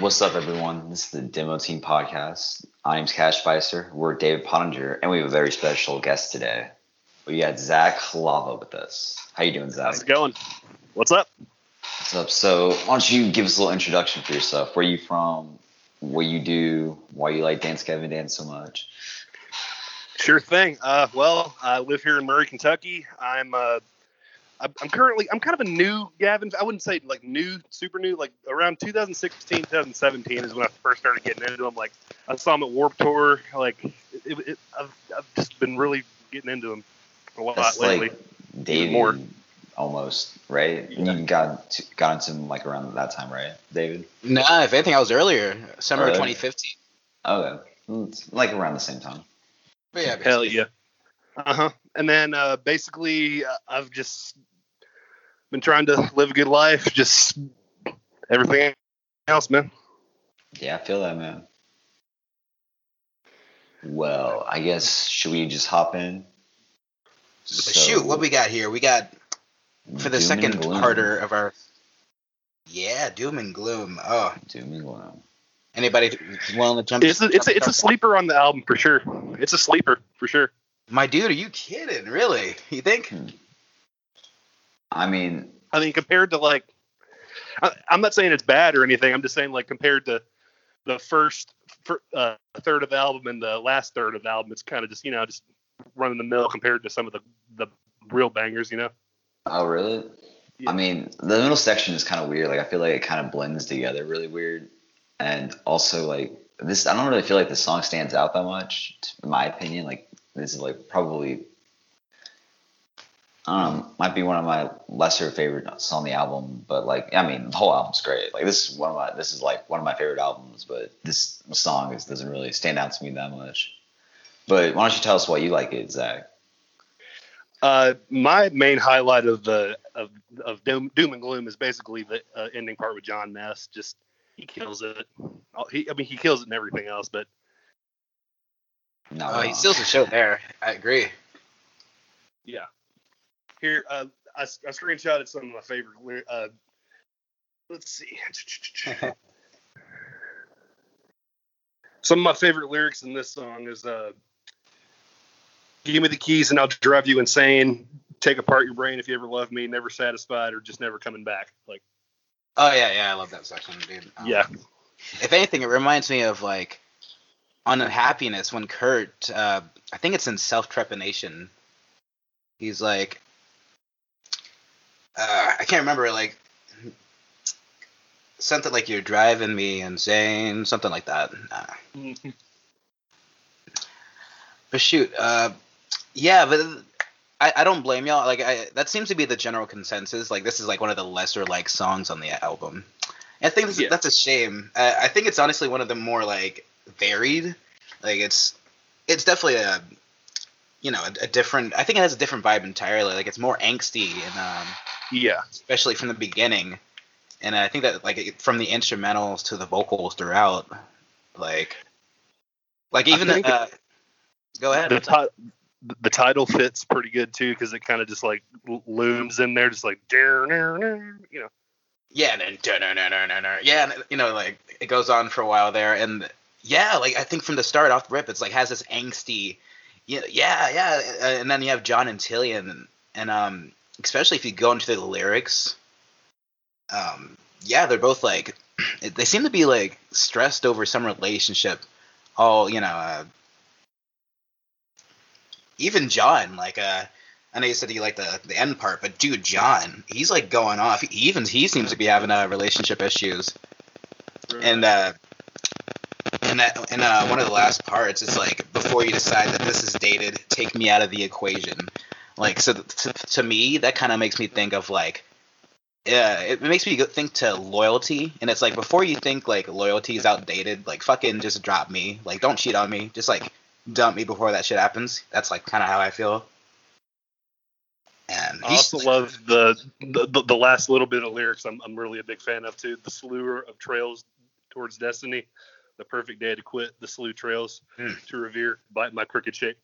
What's up, everyone? This is the Demo Team Podcast. My name's Cash Spicer. We're David Pottinger, and we have a very special guest today. We got Zach Hlava with us. How you doing, Zach? How's it going? What's up? What's up? So, why don't you give us a little introduction for yourself? Where you from? What you do? Why you like Dance Gavin Dance so much? Sure thing. Uh, well, I live here in Murray, Kentucky. I'm uh, I'm I'm currently I'm kind of a new Gavin. I wouldn't say like new, super new. Like around 2016, 2017 is when I first started getting into them. Like I saw him at Warped Tour. Like it, it, I've I've just been really getting into them a lot That's lately. like David, more. almost right. Yeah. You got to, got into them like around that time, right, David? Nah, if anything, I was earlier, summer Really? 2015. Okay, Mm, it's like around the same time. But yeah, Hell yeah. Uh huh. And then uh, basically, uh, I've just been trying to live a good life. Just everything else, man. Yeah, I feel that, man. Well, I guess should we just hop in? But Shoot, what we got here? We got for the Doom second and gloom. parter of our. Yeah, doom and gloom. Oh, Doom and gloom. anybody willing to jump? It's a, it's a, it's a sleeper on the album for sure. It's a sleeper for sure. My dude, are you kidding? Really? You think? Hmm. I mean, I mean, compared to like, I, I'm not saying it's bad or anything. I'm just saying like compared to the first fir, uh, third of the album and the last third of the album, it's kind of just you know just running the mill compared to some of the the real bangers. You know. oh really? Yeah. I mean, the middle section is kind of weird. Like, I feel like it kind of blends together really weird, and also like this. I don't really feel like the song stands out that much, in my opinion. Like, this is like probably. I might be one of my lesser favorite songs on the album, but like, I mean, the whole album's great. Like, this is one of my, this is like one of my favorite albums, but this song is, doesn't really stand out to me that much. But why don't you tell us why you like it, Zach? Uh, my main highlight of the of, of Doom, Doom and Gloom is basically the uh, ending part with Jon Mess. Just he kills it. Oh, He, I mean, he kills it in everything else, but No, Oh, he steals the show there. I agree. yeah. Here, uh, I, I screenshotted some of my favorite. Uh, let's see. some of my favorite lyrics in this song is uh, "Give me the keys and I'll drive you insane. Take apart your brain if you ever love me. Never satisfied or just never coming back." Like, Oh yeah, yeah, I love that section, dude. Um, yeah, If anything, it reminds me of like unhappiness when Kurt, uh, I think it's in Self Trepanation. He's like, uh, I can't remember, like something like you're driving me insane, something like that. Uh, but shoot, uh, yeah, but I, I don't blame y'all. Like, I, that seems to be the general consensus. Like, this is like one of the lesser like songs on the album. I think Yeah. that's a shame. Uh, I think it's honestly one of the more like varied. Like, it's it's definitely a you know a, a different. I think it has a different vibe entirely. Like, it's more angsty and um, yeah. especially from the beginning. And I think that like from the instrumentals to the vocals throughout, like, like even think uh, go ahead. the, ti- the title fits pretty good too because it kind of just like looms in there, just like you know. Yeah, and then yeah, and you know, like it goes on for a while there, and yeah, like I think from the start off the rip, it's like has this angsty, yeah, yeah, yeah, uh, and then you have John and Tilian, and um, especially if you go into the lyrics, um, yeah, they're both like, they seem to be like stressed over some relationship, all you know, uh, even John, like uh. I know you said you like the the end part, but dude, John, he's like going off. He even he seems to be having uh, relationship issues. And uh, and that and uh, one of the last parts is like before you decide that this is dated, take me out of the equation. Like so, to, to me, that kind of makes me think of like, yeah, it makes me think to loyalty, and it's like before you think like loyalty is outdated, like fucking just drop me, like don't cheat on me, just like dump me before that shit happens. That's like kind of how I feel. And I also love the, the the last little bit of lyrics. I'm I'm really a big fan of too. The slew of trails towards destiny, the perfect day to quit. The slew trails Hmm. to revere. Bite my crooked shape.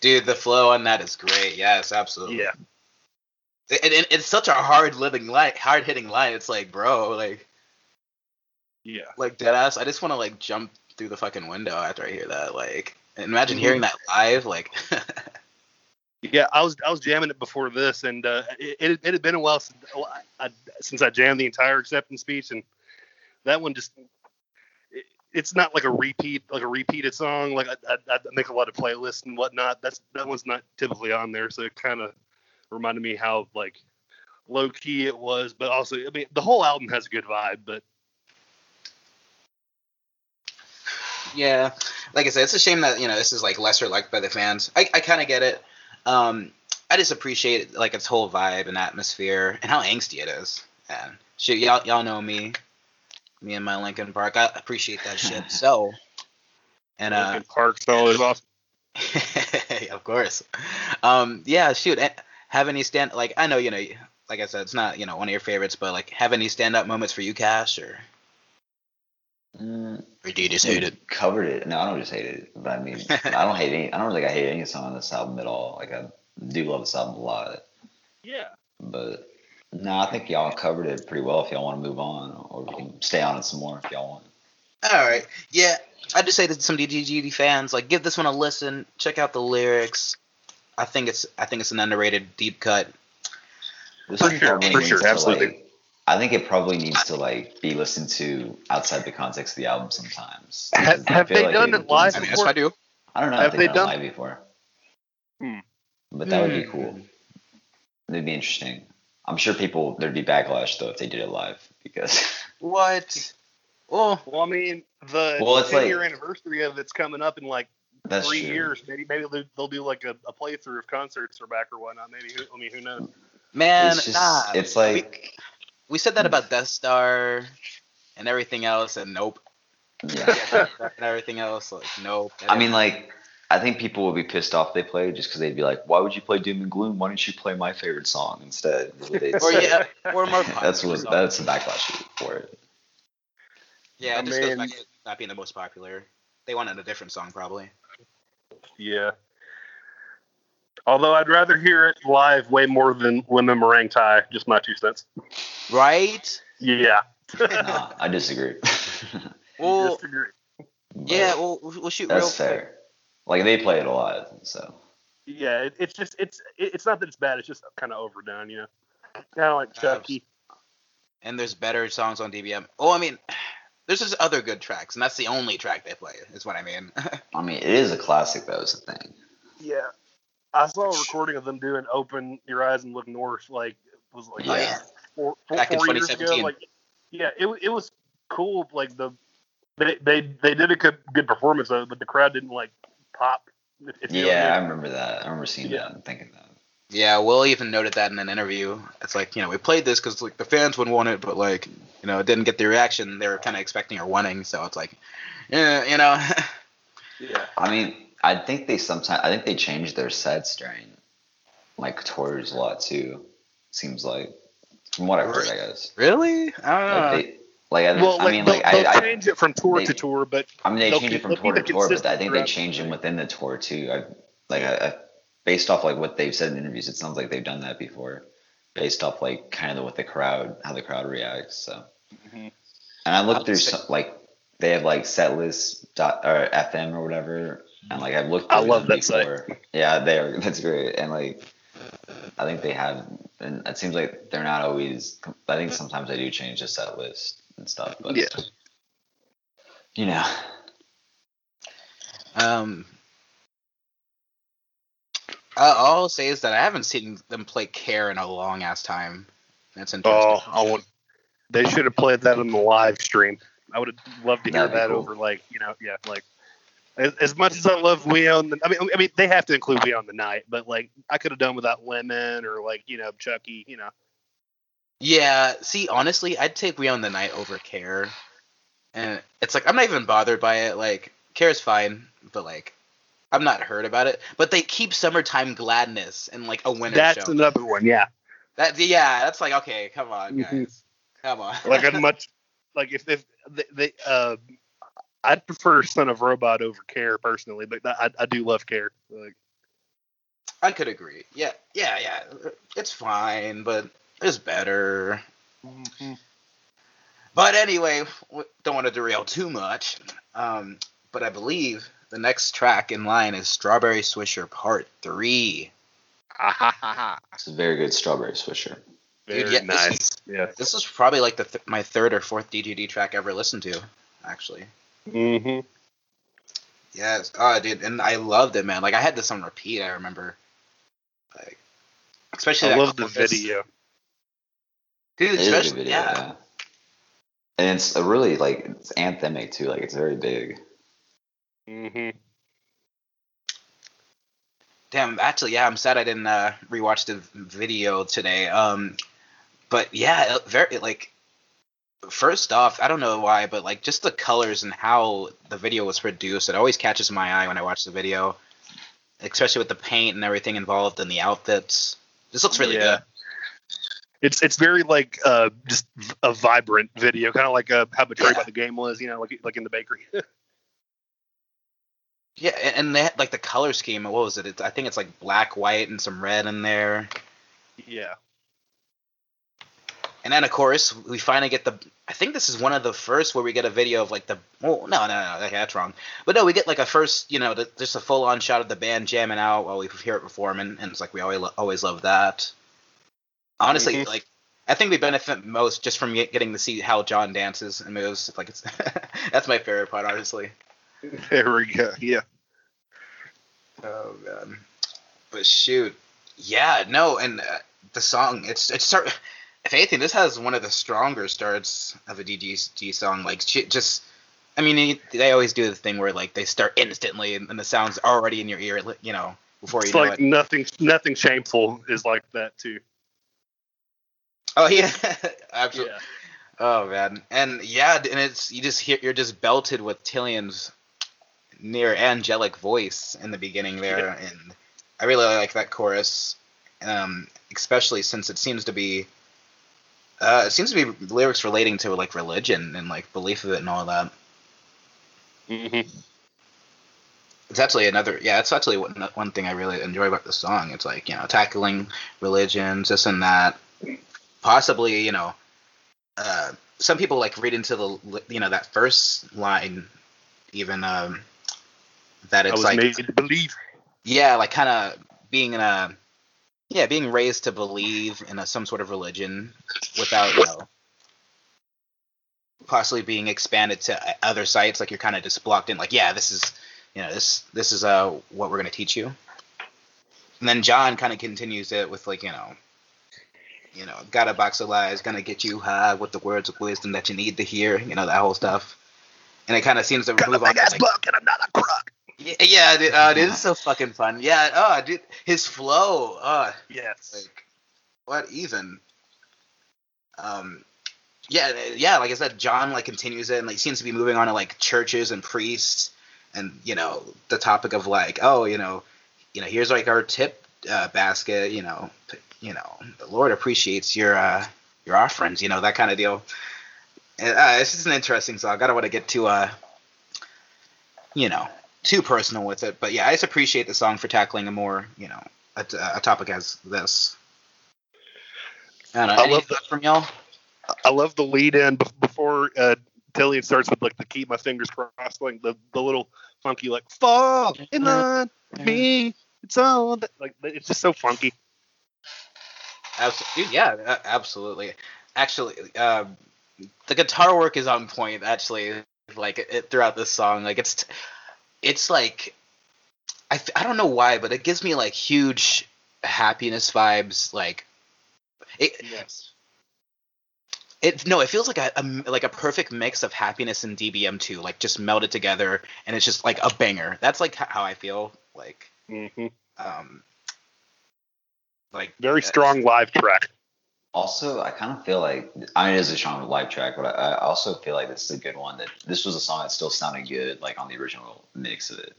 Dude, the flow on that is great. Yes, absolutely. Yeah, It, it- it's such a hard living line, hard hitting line. It's like, bro, like, Yeah. Like dead ass, I just want to like jump through the fucking window after I hear that. Like, imagine hearing that live. Like, Yeah, I was I was jamming it before this, and uh, it, it it had been a while since I, since I jammed the entire acceptance speech, and that one just it's not like a repeat like a repeated song. Like I, I, I make a lot of playlists and whatnot. That's that one's not typically on there, so it kind of reminded me how like low key it was, but also I mean the whole album has a good vibe, but yeah, like I said, it's a shame that you know this is like lesser liked by the fans. I I kind of get it. Um, I just appreciate like its whole vibe and atmosphere and how angsty it is. And shit, y'all y'all know me, me and my Linkin Park. I appreciate that shit. So, and uh, Linkin Park song is awesome. of course. Um, yeah, shoot. eh, Have any stand like I know you know, like I said, it's not you know one of your favorites, but like have any stand up moments for you, Cash, or Mm, or do you just hate it? Covered it. No, I don't just hate it, but I mean, I don't hate any. I don't think I hate any song on this album at all. Like I do love this album a lot, Yeah. but no, I think y'all covered it pretty well. If y'all want to move on, or we can stay on it some more if y'all want. All right. Yeah, I just say to some DGD fans, like give this one a listen. Check out the lyrics. I think it's I think it's an underrated deep cut. This For sure, for sure, absolutely. like- I think it probably needs to like be listened to outside the context of the album sometimes. Have- have they like done it- it live I mean, before? yes, I do. I don't know Have if they've they done, done- it live before, Hmm. but that would be Hmm. cool. It'd be interesting. I'm sure people there'd be backlash though if they did it live because What? Oh, Well, I mean, the Well, it's 10 like- year anniversary of it's coming up in like that's three true. years. Maybe maybe they'll, they'll do like a, a playthrough of concerts or back or whatnot. Maybe who, I mean, who knows? man, It's just nah. it's like we said that about Death Star and everything else, and nope. yeah. and everything else, like nope. I mean like I think people would be pissed off they played just because they'd be like, why would you play Doom and Gloom? Why don't you play my favorite song instead? Is what they'd or yeah, or more. that's what songs. that's the backlash for it. Yeah, I it just goes back to not being the most popular. They wanted a different song, probably. Yeah. Although I'd rather hear it live way more than Lemon Meringue Tie. Just my two cents. Right? Yeah. nah, I disagree. Well, Disagree. Yeah. Well, we'll shoot that's real quick. fair. Like they play it a lot, so Yeah, it, it's just it's it- it's not that it's bad. It's just kind of overdone. You know, kind of like Chucky. And there's better songs on DBM. Oh, I mean, there's just other good tracks, and that's the only track they play. Is what I mean. I mean it is a classic though, is the thing. Yeah. I saw a recording of them doing "Open Your Eyes and Look North." Like it was like yeah. four, four, Back in four years ago. Like yeah, it it was cool. Like the they they they did a good good performance of it, but the crowd didn't like pop. if- if you know I Yeah, I remember that. I remember seeing Yeah. that and thinking that. yeah, Will even noted that in an interview. It's like you know we played this because like the fans would want it, but like you know it didn't get the reaction they were kind of expecting or wanting. So it's like, yeah, you know. Yeah. I mean, I think they sometimes I think they change their sets during like tours a lot too. Seems like from what I've heard, I guess. really? I don't know. Like uh, they, like I, Well, I like, mean, they'll, like they'll I, I, change it from tour they- to tour, but I mean, they they'll change it from tour to tour, but I think they change them within the tour too. I like I, I, based off like what they've said in interviews, it sounds like they've done that before, based off like kind of what the crowd, how the crowd reacts. So, Mhm. and I looked through some, like they have like setlist dot or FM or whatever, and like I've looked. I love that site. Yeah, they are. That's great, and like I think they have, and it seems like they're not always. I think sometimes they do change the set list and stuff, but Yeah. you know. Um, uh, all I'll say is that I haven't seen them play Care in a long ass time. That's interesting. oh, I want. They should have played that on the live stream. I would have loved to hear That'd that cool. over like you know yeah like as, as much as I love We on the I mean I mean they have to include We Own the Night but like I could have done without Lemon or like you know Chucky you know Yeah, see, honestly, I'd take We Own the Night over Care. And it's like I'm not even bothered by it. Like Care's fine, but like I'm not hurt about it. But they keep Summertime Gladness and like a winter that's show. another one yeah that yeah, that's like okay, come on, Mhm. guys, come on. like I'd much like if if they, they uh I'd prefer Son of Robot over Care personally but I, I do love Care like I could agree. Yeah, yeah, yeah. It's fine, but it's better. But anyway, don't want to derail too much. Um, but I believe the next track in line is Strawberry Swisher Part Three. It's a very good strawberry swisher. Very Dude, yeah, this is- Yeah. This was probably like the th- my third or fourth DGD track I ever listened to, actually. Mm-hmm. Yes. Oh, dude, and I loved it, man. Like I had this on repeat. I remember, like, especially I that love the video. Dude. It is a good Especially, video, yeah. yeah. And it's a really like it's anthemic too. Like it's very big. Mm-hmm. Damn, actually, yeah. I'm sad I didn't uh, rewatch the video today. Um, but yeah, very like. First off, I don't know why, but like just the colors and how the video was produced, it always catches my eye when I watch the video, especially with the paint and everything involved and the outfits. This looks really Yeah. good. It's it's very like uh just a vibrant video, kind of like uh, how Betrayed Yeah. by the Game was, you know, like like in the bakery. Yeah, and they had like the color scheme. What was it? It's, I think it's like black, white, and some red in there. yeah. And then of course we finally get the. I think this is one of the first where we get a video of like the. Oh no no no okay that's wrong. But no, we get like a first you know the, just a full on shot of the band jamming out while we hear it perform, and, and it's like we always always love that. Honestly, Mhm. like I think we benefit most just from get- getting to see how John dances and moves. Like it's that's my favorite part, honestly. There we go. Yeah. Oh man. But shoot, yeah, no, and uh, the song it's it's start. If anything, this has one of the stronger starts of a DGD song. Like just. I mean, they- they always do the thing where like they start instantly and, and the sound's already in your ear, you know, before you It's like it. nothing nothing shameful is like that too. Oh yeah, absolutely. Yeah. Oh man, and yeah, and it's you just hear you're just belted with Tilian's near angelic voice in the beginning there, Yeah. and I really like that chorus, um, especially since it seems to be, uh, it seems to be lyrics relating to like religion and like belief of it and all that. Mm-hmm. It's actually another, yeah, it's actually one, one thing I really enjoy about the song. It's like you know tackling religions, this and that, possibly you know uh, some people like read into the you know that first line even um, that it's like made to believe. yeah like kind of being in a yeah being raised to believe in a, some sort of religion without you know possibly being expanded to other sites like you're kind of just blocked in like yeah this is you know this this is uh what we're going to teach you and then john kind of continues it with like you know you know got a box of lies gonna get you high with the words of wisdom that you need to hear you know that whole stuff and it kind of seems to Got a move on big to, ass like, buck and I'm not a crook. yeah, yeah dude, uh, dude, it's so fucking fun. Yeah, oh, dude, his flow, uh, Yes. like, what even? Um, yeah, yeah, like I said, John like continues it and like seems to be moving on to like churches and priests, and you know the topic of like, oh, you know, you know, here's like our tip uh, basket, you know, p- you know, the Lord appreciates your uh your offerings, you know, that kind of deal. Uh, it's just an interesting song. I don't want to get too uh, you know, too personal with it, but yeah, I just appreciate the song for tackling a more, you know, a, a topic as this. I know. I love that from y'all? I love the lead in before uh, Tilian starts with like the keep my fingers crossed, like the, the little funky like fall in line with me. It's all that, like it's just so funky. Absolutely. Yeah, absolutely. Actually, um, the guitar work is on point. Actually, like it, throughout this song, like it's, it's like, I, f- I don't know why, but it gives me like huge happiness vibes. Like, it, Yes. it no, it feels like a, a like a perfect mix of happiness and DBM two, like just melded together, and it's just like a banger. That's like how I feel. Like, hmm um, like Very strong live track. Also, I kind of feel like I mean it is a strong live track, but I, I also feel like this is a good one. That this was a song that still sounded good, like on the original mix of it.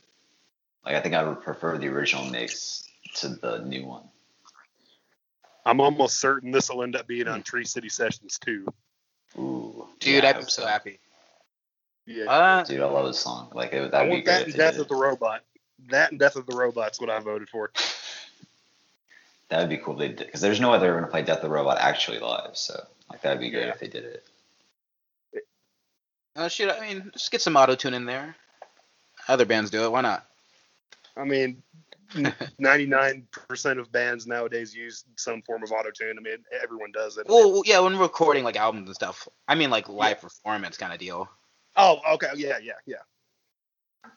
Like I think I would prefer the original mix to the new one. I'm almost certain this will end up being on Tree City Sessions too. Ooh, dude, yeah, I I'm so happy. Yeah. Uh, Dude, I love this song. Like it, I that'd be want great that and Death of the Robot. That and Death of the Robot's what I voted for. That would be cool. if They because there's no way they're gonna play Death of the Robot actually live. So like that'd be great Yeah. if they did it. Uh, oh shit! I mean, just get some auto tune in there. Other bands do it. Why not? I mean, 99% of bands nowadays use some form of auto tune. I mean, everyone does it. Well, yeah, when recording like albums and stuff. I mean, like live performance kind of deal. Oh, okay. Yeah, yeah, yeah.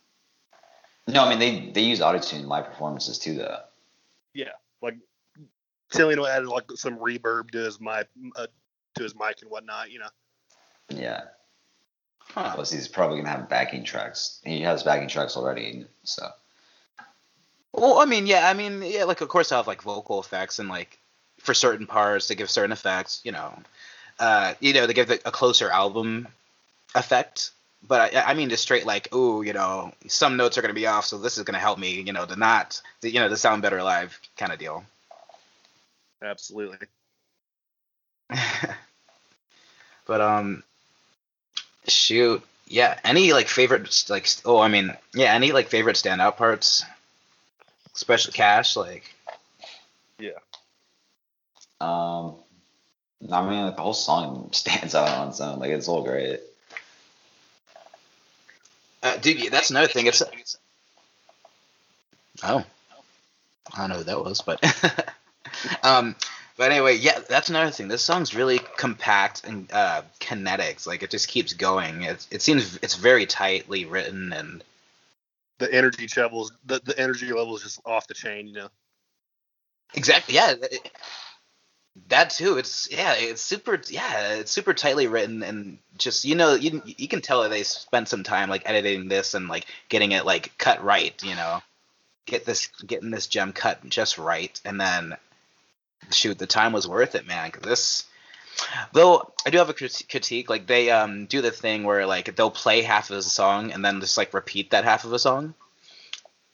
No, I mean they they use auto tune live performances too, though. Yeah, like Tilian added like some reverb to his mic, uh, to his mic and whatnot. You know. Yeah. Huh. Plus, he's probably gonna have backing tracks. He has backing tracks already, so. Well, I mean, yeah, I mean, yeah, like of course I have like vocal effects and like for certain parts to give certain effects, you know, uh, you know, to give the, a closer album effect. But I, I mean, just straight like, ooh, you know, some notes are gonna be off, so this is gonna help me, you know, to not, to, you know, to sound better live, kind of deal. Absolutely. but um, shoot, yeah, any like favorite like, oh, I mean, yeah, any like favorite standout parts, especially Cash, like. Yeah. Um, I mean, like, the whole song stands out on its own. Like it's all great. Uh, dude, that's another thing. It's oh, I don't know who that was, but um, but anyway, yeah, that's another thing. This song's really compact and uh, kinetics. Like it just keeps going. It it seems it's very tightly written and The energy levels, the, the energy level is just off the chain. You know. exactly yeah. it- that too. It's yeah. It's super. Yeah. It's super tightly written and just you know you you can tell that they spent some time like editing this and like getting it like cut right. You know, get this getting this gem cut just right and then shoot the time was worth it man 'cause this though i do have a crit- critique like they um do the thing where like they'll play half of a song and then just like repeat that half of a song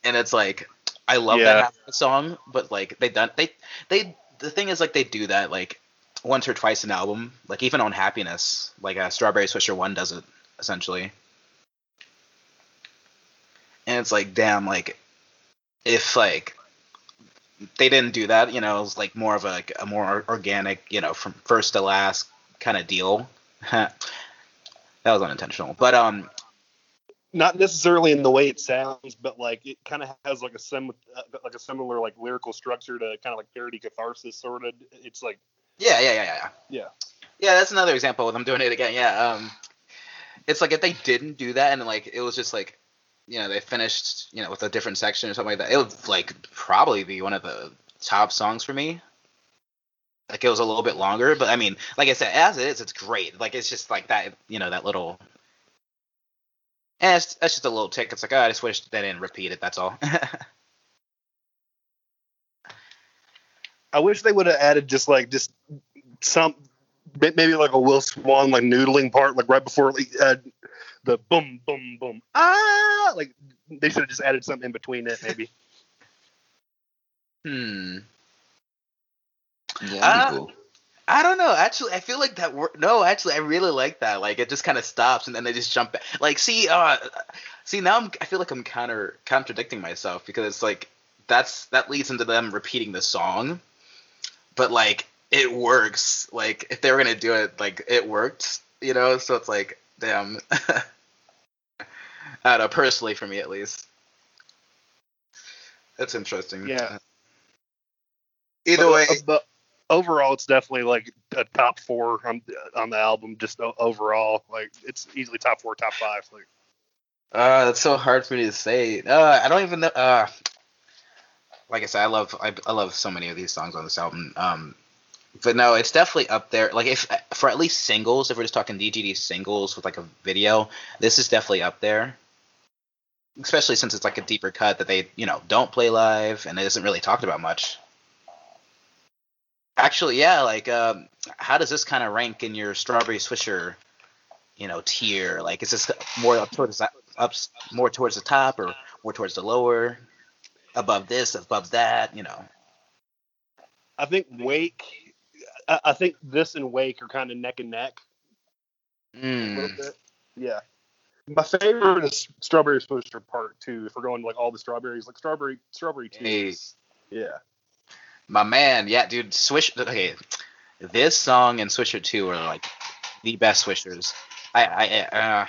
and it's like i love Yeah. that half of the song but like they done they they the thing is like they do that like once or twice an album like even on happiness like uh, strawberry swisher one does it essentially and it's like damn like if like they didn't do that, you know, it was like more of a, a more organic, you know, from first to last kind of deal. that was unintentional, but um, Not necessarily in the way it sounds, but like it kind of has like a sim, uh, like a similar like lyrical structure to kind of like parody catharsis sort of. It's like yeah, yeah, yeah, yeah, Yeah. yeah. That's another example with them doing it again. Yeah, um, it's like if they didn't do that and like it was just like, you know, they finished, you know, with a different section or something like that, it would like probably be one of the top songs for me. Like it was a little bit longer, but I mean, like I said, as it is, it's great. Like it's just like that, you know, that little. And it's, that's just a little tick. It's like, oh, I just wish they didn't repeat it. That's all. I wish they would have added just like just some maybe like a Will Swan like noodling part like right before uh, the boom boom boom ah like they should have just added something in between it maybe. hmm. Yeah, that'd Ah. be cool. I don't know. Actually, I feel like that. Wor- no, actually, I really like that. Like it just kind of stops and then they just jump back. Like, see, uh, see now I'm. I feel like I'm counter contradicting myself because it's like that's that leads into them repeating the song, but like it works. Like if they were gonna do it, like it worked. You know, so it's like damn. I don't know. Personally, for me at least, that's interesting. Yeah. Either But, way, uh, but overall, it's definitely like a top four on on the album. Just overall, like it's easily top four, top five. Like Uh, that's so hard for me to say. Uh, I don't even know. Uh, like I said, I love I, I love so many of these songs on this album. Um, but no, it's definitely up there. Like if for at least singles, if we're just talking DGD singles with like a video, this is definitely up there. Especially since it's like a deeper cut that they you know don't play live and it isn't really talked about much. Actually, yeah. Like, um, how does this kind of rank in your Strawberry Swisher, you know, tier? Like, is this more up towards the up more towards the top or more towards the lower? Above this, above that, you know. I think Wake, I, I think this and Wake are kind of neck and neck Mm. Yeah. My favorite is Strawberry Swisher Part Two. If we're going like all the strawberries, like strawberry, strawberry two. Hey. Yeah. My man, yeah, dude. Swish. Okay, this song and Swisher Two are like the best Swishers. I, I uh,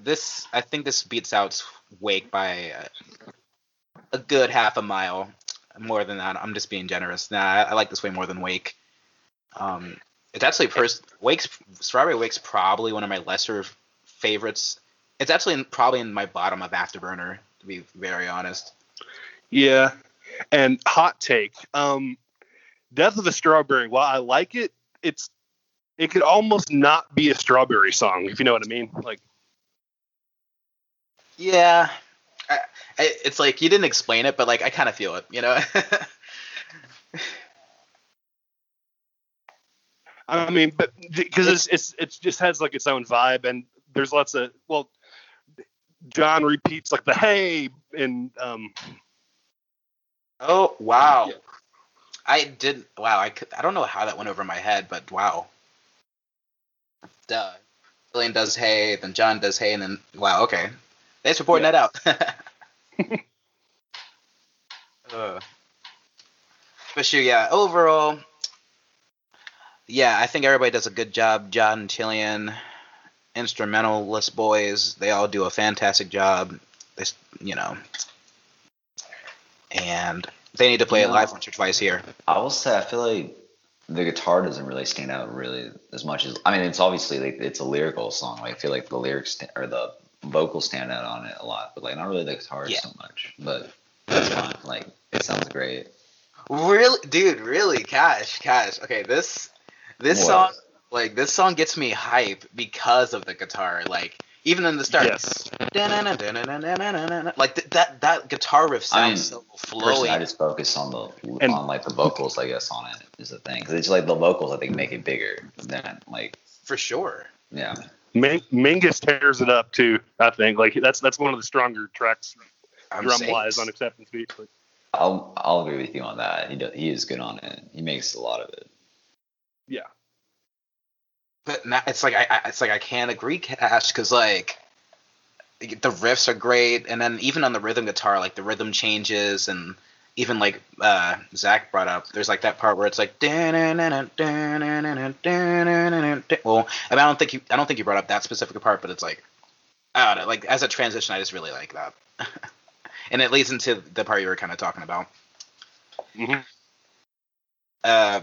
this I think this beats out Wake by uh, a good half a mile. More than that, I'm just being generous. Nah, I, I like this way more than Wake. Um, it's actually pers- Wake's Strawberry Wake's probably one of my lesser favorites. It's actually in, probably in my bottom of Afterburner, to be very honest. Yeah. And hot take. Um Death of a Strawberry, while I like it, it's it could almost not be a strawberry song, if you know what I mean. Like Yeah, I, I, it's like you didn't explain it, but like I kind of feel it, you know. I mean, but because it's, it's it's just has like its own vibe, and there's lots of well, John repeats like the hey and um. oh wow, I didn't. wow. I could, I don't know how that went over my head, but wow. Duh. Tilian does hey, then John does hey, and then wow. Okay, thanks for pointing Yeah. that out. uh, but sure, yeah. Overall, yeah, I think everybody does a good job. John Tilian, instrumentalist boys, they all do a fantastic job. This, you know, and they need to play it Yeah. live once or twice here. I will say I feel like the guitar doesn't really stand out really as much as I mean it's obviously like it's a lyrical song. Like I feel like the lyrics or the vocals stand out on it a lot, but like not really the guitar Yeah. so much. But that's fine. Like it sounds great. Really, dude, really, Cash, Cash. Okay, this this What? song, like this song gets me hype because of the guitar. Like even in the start, Yes. like th- that that guitar riff sounds I mean, sounds so flowy. I just focus on the And- on like the vocals. I guess on it is the thing because it's like the vocals I think make it bigger than like for sure. yeah. Ming- Mingus tears it up too. I think like that's that's one of the stronger tracks I'm drum wise on acceptance beat. Like, I'll I'll agree with you on that. He does, he is good on it. He makes a lot of it. Yeah, but now it's like I, I it's like I can't agree, Cash, because like the riffs are great, and then even on the rhythm guitar, like the rhythm changes, and even like uh, Zach brought up, there's like that part where it's like well, I, mean, I don't think you I don't think you brought up that specific part, but it's like I don't know, like as a transition, I just really like that, and it leads into the part you were kind of talking about. Mhm. Uh,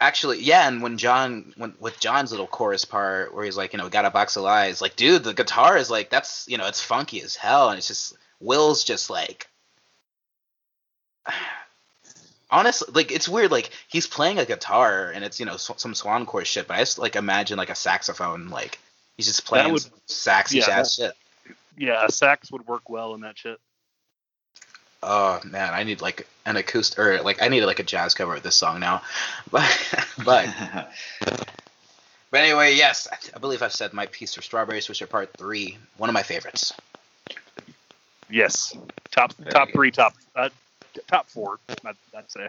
actually, yeah, and when John, when with John's little chorus part where he's like, you know, got a box of lies, like, dude, the guitar is like, that's, you know, it's funky as hell, and it's just Will's just like, honestly, like, it's weird, like, he's playing a guitar and it's, you know, sw- some swan chord shit, but I just like imagine like a saxophone, like, he's just playing would- saxy yeah, ass shit. yeah, a sax would work well in that shit. Oh man, I need like an acoustic or like I need like a jazz cover of this song now, but but But anyway, yes, I, I believe I've said my piece for Strawberry Swisher Part Three, one of my favorites. Yes, top Very top good. three, top uh, top four. I'd, I'd say.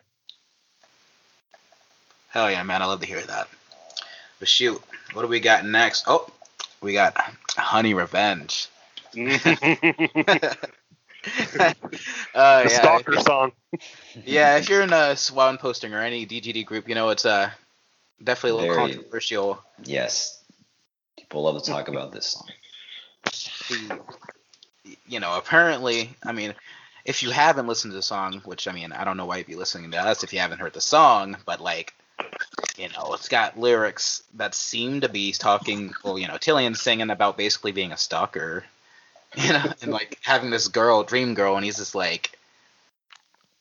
Hell yeah, man, I love to hear that. But shoot, what do we got next? Oh, we got Honey Revenge. the uh, yeah, stalker if- song. yeah, if you're in a Swan posting or any DGD group, you know it's uh, definitely a little Very- controversial. yes, people love to talk about this song. you know, apparently, I mean, if you haven't listened to the song, which I mean, I don't know why you'd be listening to us if you haven't heard the song, but like, you know, it's got lyrics that seem to be talking, well, you know, Tilian singing about basically being a stalker, you know, and like having this girl, dream girl, and he's just like,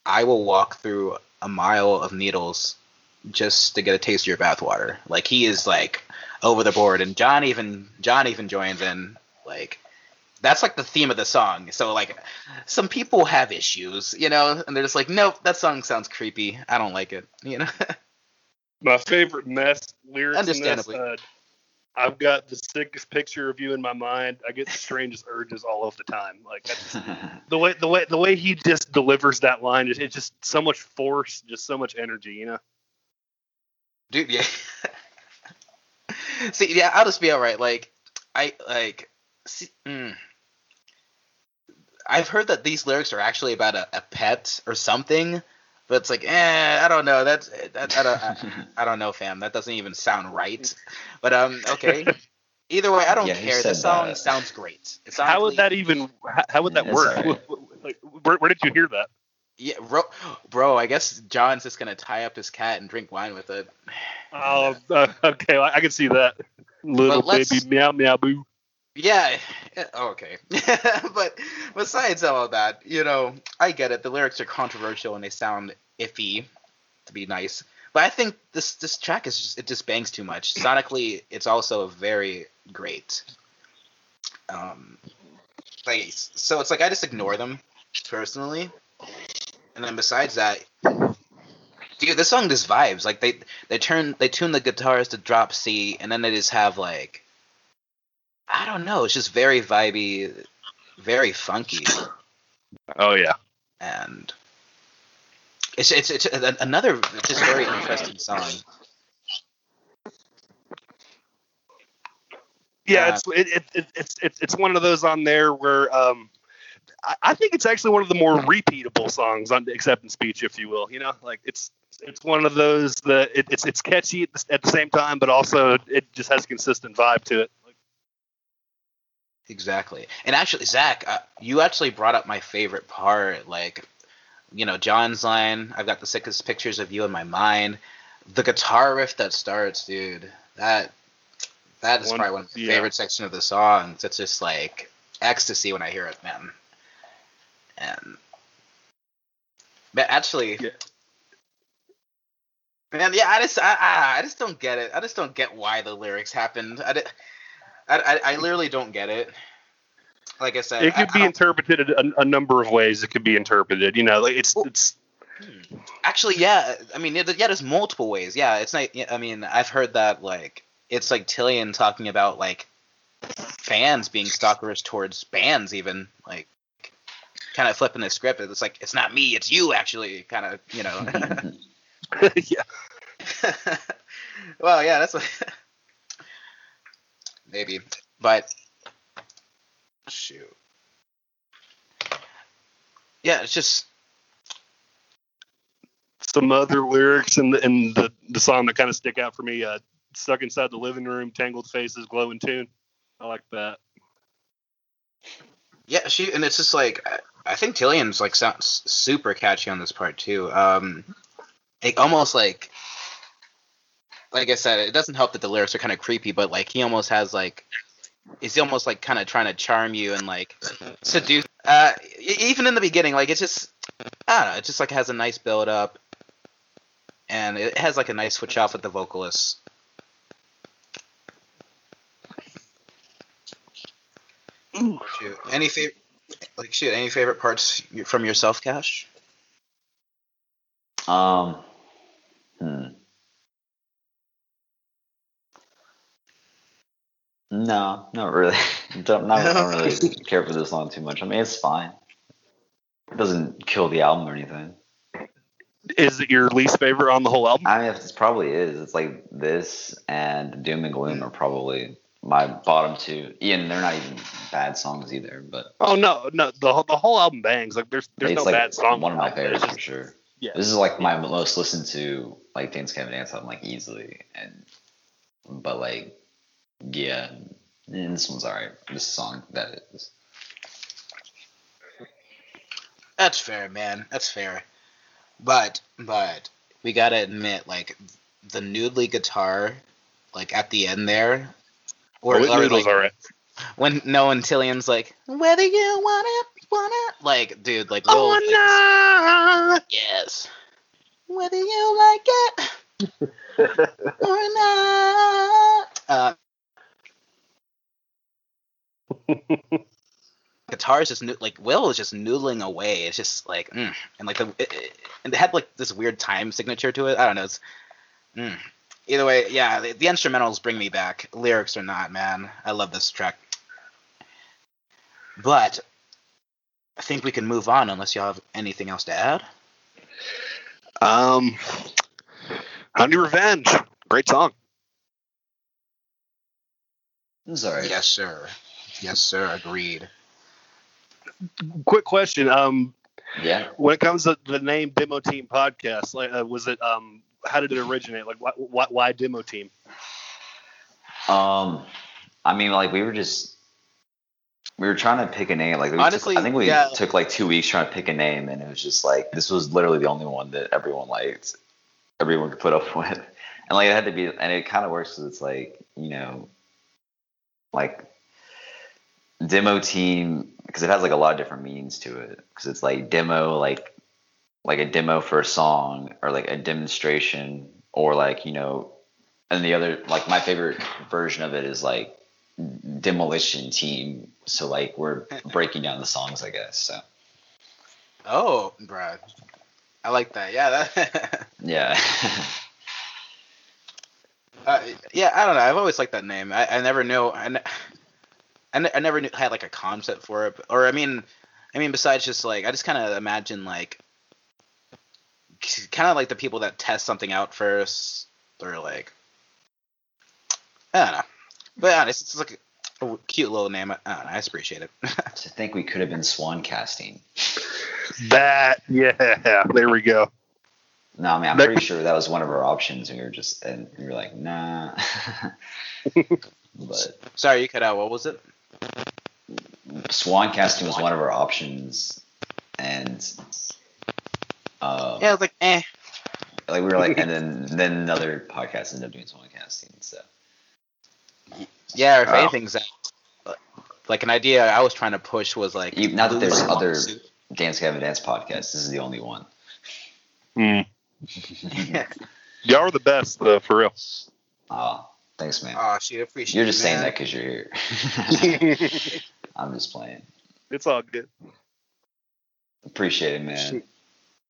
I will walk through a mile of needles just to get a taste of your bathwater. Like he is like over the board, and John even John even joins in, like that's like the theme of the song. So like some people have issues, you know, and they're just like, nope, that song sounds creepy. I don't like it, you know. My favorite mess lyrics. In this, uh, I've got the sickest picture of you in my mind. I get the strangest urges all of the time. Like that's, the way the way the way he just delivers that line, it, it's just so much force, just so much energy. You know. Dude, yeah. see, yeah, I'll just be alright. Like, I like. See, mm. I've heard that these lyrics are actually about a, a pet or something, but it's like, eh, I don't know. That's that, I, don't, I, I don't know, fam. That doesn't even sound right. But um, okay. Either way, I don't Yeah, care. The said song that. sounds great. It How would that even? How, how would that It's work? alright. like, where, where did you hear that? Yeah, bro, bro. I guess John's just gonna tie up his cat and drink wine with it. Oh, uh, okay, I, I can see that. Little baby meow meow boo. Yeah. yeah, Okay. but besides all that, you know, I get it. The lyrics are controversial and they sound iffy, to be nice. But I think this this track is just it just bangs too much. Sonically, it's also very great. Um, like so, it's like I just ignore them personally. And then besides that, dude, this song just vibes. Like they they turn they tune the guitars to drop C, and then they just have like I don't know. It's just very vibey, very funky, Oh yeah. and it's it's it's a- another just very interesting song. Yeah, Uh, it's it, it, it, it's it's it's one of those on there where um, I, I think it's actually one of the more repeatable songs on acceptance speech, if you will. You know, like it's it's one of those that it, it's it's catchy at the, at the same time, but also it just has a consistent vibe to it. Exactly. And actually, Zach, uh, you actually brought up my favorite part. Like, you know, John's line, I've got the sickest pictures of you in my mind. The guitar riff that starts, dude, that that is One- probably one of my yeah. favorite section of the songs. It's just like ecstasy when I hear it, man. And but actually, Yeah. man, yeah, I just I, I I just don't get it. I just don't get why the lyrics happened. I, di- I, I, I literally don't get it. Like I said, it could I be don't- interpreted a, a number of ways. It could be interpreted. You know, like it's Well- it's Actually, yeah. I mean, yeah, yeah, there's multiple ways. Yeah, it's not. I mean, I've heard that like it's like Tilian talking about like fans being stalkerish towards bands, even like kind of flipping the script. It's like it's not me, it's you, actually. Kind of, you know. yeah. well, yeah, that's what. Maybe, but shoot. Yeah, it's just Some other lyrics in the in the, the song that kind of stick out for me. Uh, Stuck inside the living room, tangled faces, glowing tune. I like that. Yeah, she and it's just like I- think Tilian's like sounds super catchy on this part too. Um, it almost like like I said, it doesn't help that the lyrics are kind of creepy, but like he almost has like he's almost like kind of trying to charm you and like seduce. Uh, even in the beginning, like it's just I don't know, it just like has a nice build up, and it has like a nice switch off with the vocalists. Shoot. Any favorite, like, shoot, any favorite parts from yourself, Cash? Um, No, not really. don't, not, don't really care for this song too much. I mean, it's fine. It doesn't kill the album or anything. Is it your least favorite on the whole album? I mean, it probably is. It's like this and Doom and Gloom are probably my bottom two. And they're not even bad songs either, but Oh no, no, the whole- the whole album bangs. Like there's there's it's no like bad song. one of my on it. It's favorites for sure. Yeah. This is like my most listened to like Dance Gavin Dance album like easily and but like yeah and this one's alright. This song that is. That's fair, man. That's fair. But, but we gotta admit, like, the noodly guitar, like at the end there, or, Oh, it or noodles like, alright. when no one Tilian's like, whether you want it, want it, like, dude, like, Oh Lil- no! yes, whether you like it or not. Uh, guitar is just noo- like Will is just noodling away. It's just like, mm. and like the it, it, and it had like this weird time signature to it. I don't know. It's mm. either way. Yeah, the, the instrumentals bring me back. Lyrics or not, man. I love this track. But I think we can move on unless y'all have anything else to add. Um, Honey Revenge, great song. It's alright. Yes, sir. Yes, sir. Agreed. Quick question. Um, Yeah. when it comes to the name Demo Team Podcast, like, uh, was it um, how did it originate? Like, why, why, why Demo Team? Um I mean, like we were just we were trying to pick a name. Like we Honestly, took, I think we yeah. took like two weeks trying to pick a name, and it was just like this was literally the only one that everyone liked, everyone could put up with, and like it had to be, and it kind of works because it's like you know, like demo team because it has like a lot of different meanings to it because it's like demo like like a demo for a song or like a demonstration or like you know and the other like my favorite version of it is like demolition team so like we're breaking down the songs i guess so Oh, Brad. I like that. Yeah, that. yeah uh, yeah, I don't know. I've always liked that name. I, I never knew. I, ne- I, never knew, had like a concept for it, or I mean, I mean, besides just like, I just kind of imagine like, kind of like the people that test something out first, or like, I don't know. But honest, it's like a cute little name. I don't know. I just appreciate it. to think we could have been swan casting That yeah, there we go. no i mean i'm That- pretty sure that was one of our options and we were just and we were like nah but Sorry, you cut out. What was it? Swan casting was one of our options and uh, Yeah, I was like, eh. like we were like and then then another podcast ended up doing swan casting so Yeah, if Wow. anything's that, like an idea I was trying to push was like, You- not that there's blue other- swimsuit. dance gavin dance podcast this is the only one Mm. Y'all are the best, though, for real. oh thanks man ah, Oh, shit, I appreciate you're it, just saying that because you're here i'm just playing It's all good. appreciate it man Shoot.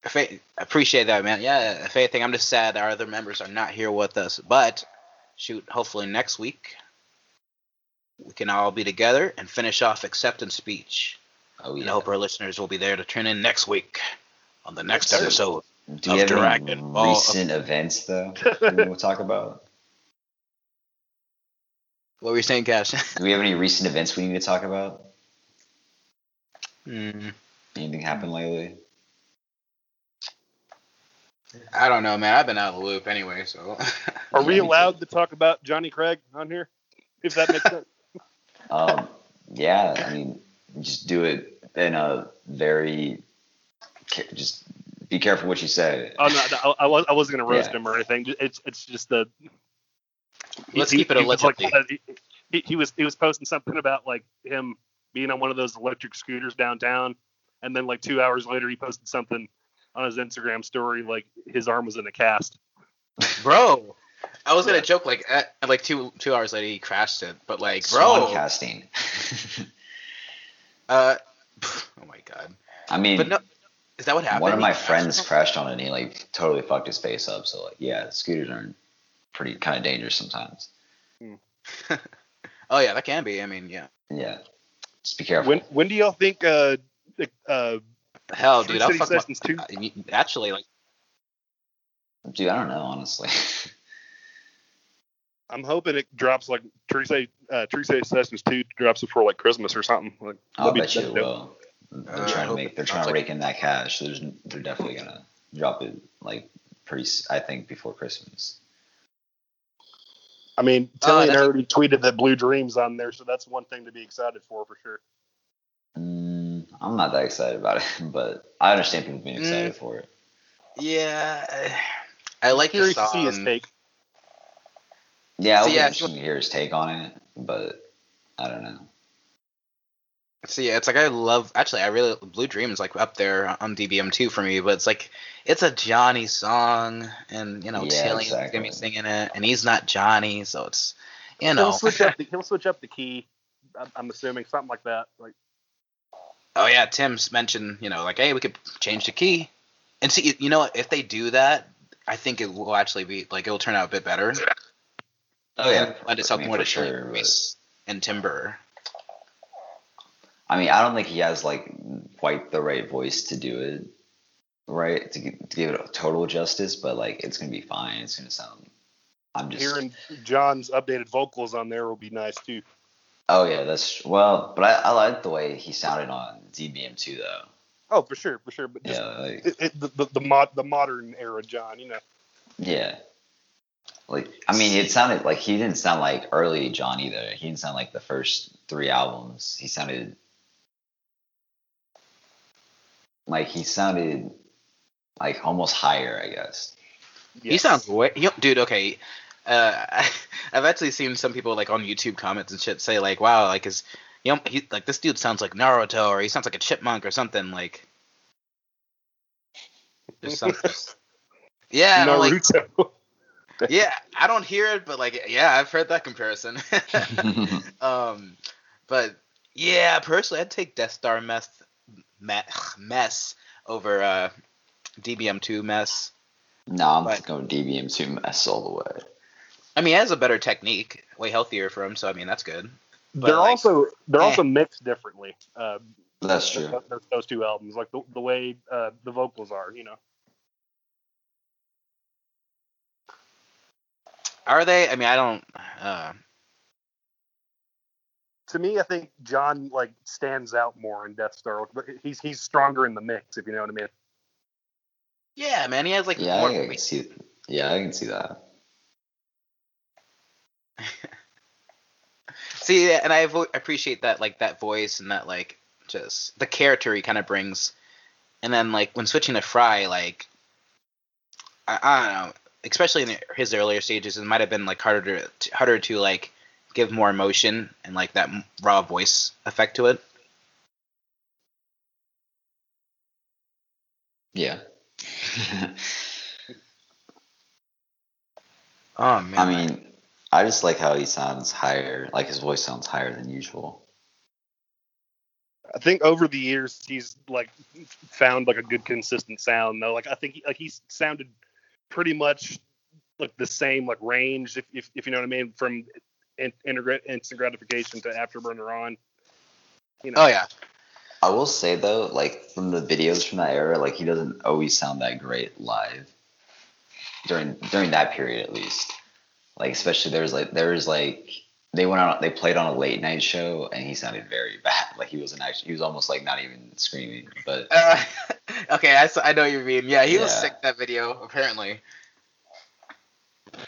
If I, appreciate that, man. Yeah, if anything, I'm just sad our other members are not here with us. But shoot, hopefully next week we can all be together and finish off acceptance speech. oh yeah. And I hope our listeners will be there to tune in next week on the next Yes, sir. episode. do we of have any Ball- recent events though we'll talk about What were you saying, Cash? do we have any recent events we need to talk about Hmm, anything happened lately I don't know, man. I've been out of the loop anyway, so. Are we allowed to talk about Johnny Craig on here? If that makes sense. um yeah i mean just do it in a very just be careful what you say Oh no, no I, I was I wasn't gonna roast Yeah. him or anything. It's it's just the. Let's he- keep it he was like, he, he was he was posting something about like him being on one of those electric scooters downtown, and then like two hours later he posted something on his Instagram story like his arm was in a cast. bro. I was gonna joke like at, like two two hours later he crashed it, but like Swan bro, casting uh, oh my god. i mean But no, is that what happened? one of my crashed friends it? crashed on it and he like totally fucked his face up so like yeah scooters are pretty kind of dangerous sometimes. Oh yeah, that can be. I mean, yeah. yeah. Just be careful. When when do y'all think uh uh Hell, True dude, I'll fuck my, Sessions two? I actually like dude i don't know honestly. I'm hoping it drops like Tree City uh Tree City Sessions two drops before like Christmas or something. Like i'll bet you it will. They're Uh, trying to make they're trying to like- rake in that cash. There's they're definitely gonna drop it like pretty I think before christmas I mean, Oh, Tilian that's- already tweeted that Blue Dreams on there, so that's one thing to be excited for for sure. mm, i'm not that excited about it but i understand people being excited Mm. for it yeah, I like the Curious to see his take. yeah So, it'll be yeah, interesting to hear his take on it but i don't know See, it's like I love. Actually, I really Blue Dream is like up there on DBM two for me. But it's like it's a Johnny song, and you know Yeah, Tilian's exactly. gonna be singing it, and he's not Johnny, so it's you He'll know. switch up. The, he'll switch up the key. I'm- I'm assuming something like that. Like Oh yeah, Tim's mentioned, you know, like, hey, we could change the key. And see, you know, if they do that, I think it will actually be like it'll turn out a bit better. oh yeah lend itself I more to sure, sure, but- and timber. I mean, I don't think he has like quite the right voice to do it, right? To, to give it total justice, but like it's gonna be fine. It's gonna sound. I'm just. hearing Jon's updated vocals on there will be nice too. Oh yeah, that's well, but I, I like the way he sounded on DBM two though. Oh, for sure, for sure. But just Yeah, like, it, it, the, the the mod the modern era Jon, you know. yeah. Like, I mean, it sounded like he didn't sound like early John either. He didn't sound like the first three albums. He sounded like he sounded like almost higher, I guess. He sounds way, he- dude. Okay, uh, I've actually seen some people like on YouTube comments and shit say like, "Wow, like is you know, he like this dude sounds like Naruto or he sounds like a chipmunk or something like." Just something. yeah, and I'm like, Naruto. yeah, I don't hear it, but like, yeah, I've heard that comparison. um, but yeah, personally, I'd take Death Star mess me- mess over uh, DBM2 mess. no, I'm But- going DBM two mess all the way. I mean, he has a better technique, way healthier for him, so I mean that's good. But, they're like, also they're eh. also mixed differently. Uh, That's true. those, those two albums, like the, the way uh, the vocals are, you know. Are they? I mean, I don't. Uh, To me, I think Jon like stands out more in Death Star, but he's he's stronger in the mix, if you know what I mean. yeah, man, he has like Yeah, more. I can see. Yeah, I can see that. See, and I vo- appreciate that, like that voice and that like just the character he kind of brings. And then like when switching to Fry, like I, I don't know, especially in his earlier stages, it might have been like harder to harder to like give more emotion and like that raw voice effect to it. Yeah. Oh man, I mean, I just like how he sounds higher. Like his voice sounds higher than usual. I think over the years he's like found like a good consistent sound though. Like I think he, like he's sounded pretty much like the same like range if if, if you know what I mean from in, integra- instant gratification to afterburner on. You know. oh yeah, I will say though, like from the videos from that era, like he doesn't always sound that great live. During during that period at least. Like especially there's like there was like they went on they played on a late night show and he sounded very bad. Like he wasn't actually he was almost like not even screaming. But Uh, okay, I know what you mean. Yeah, he was sick that video apparently.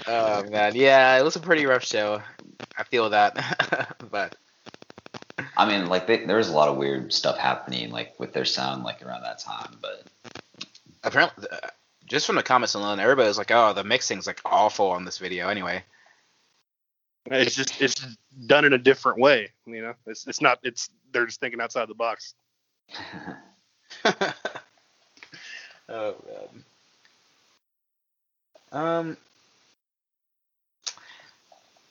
Oh man, yeah, it was a pretty rough show. I feel that, but I mean like they, there was a lot of weird stuff happening like with their sound like around that time. But apparently, uh, just from the comments alone, everybody was like, "Oh, the mixing's like awful on this video." Anyway, It's just it's done in a different way. You know, it's it's not it's they're just thinking outside the box. oh man. Um,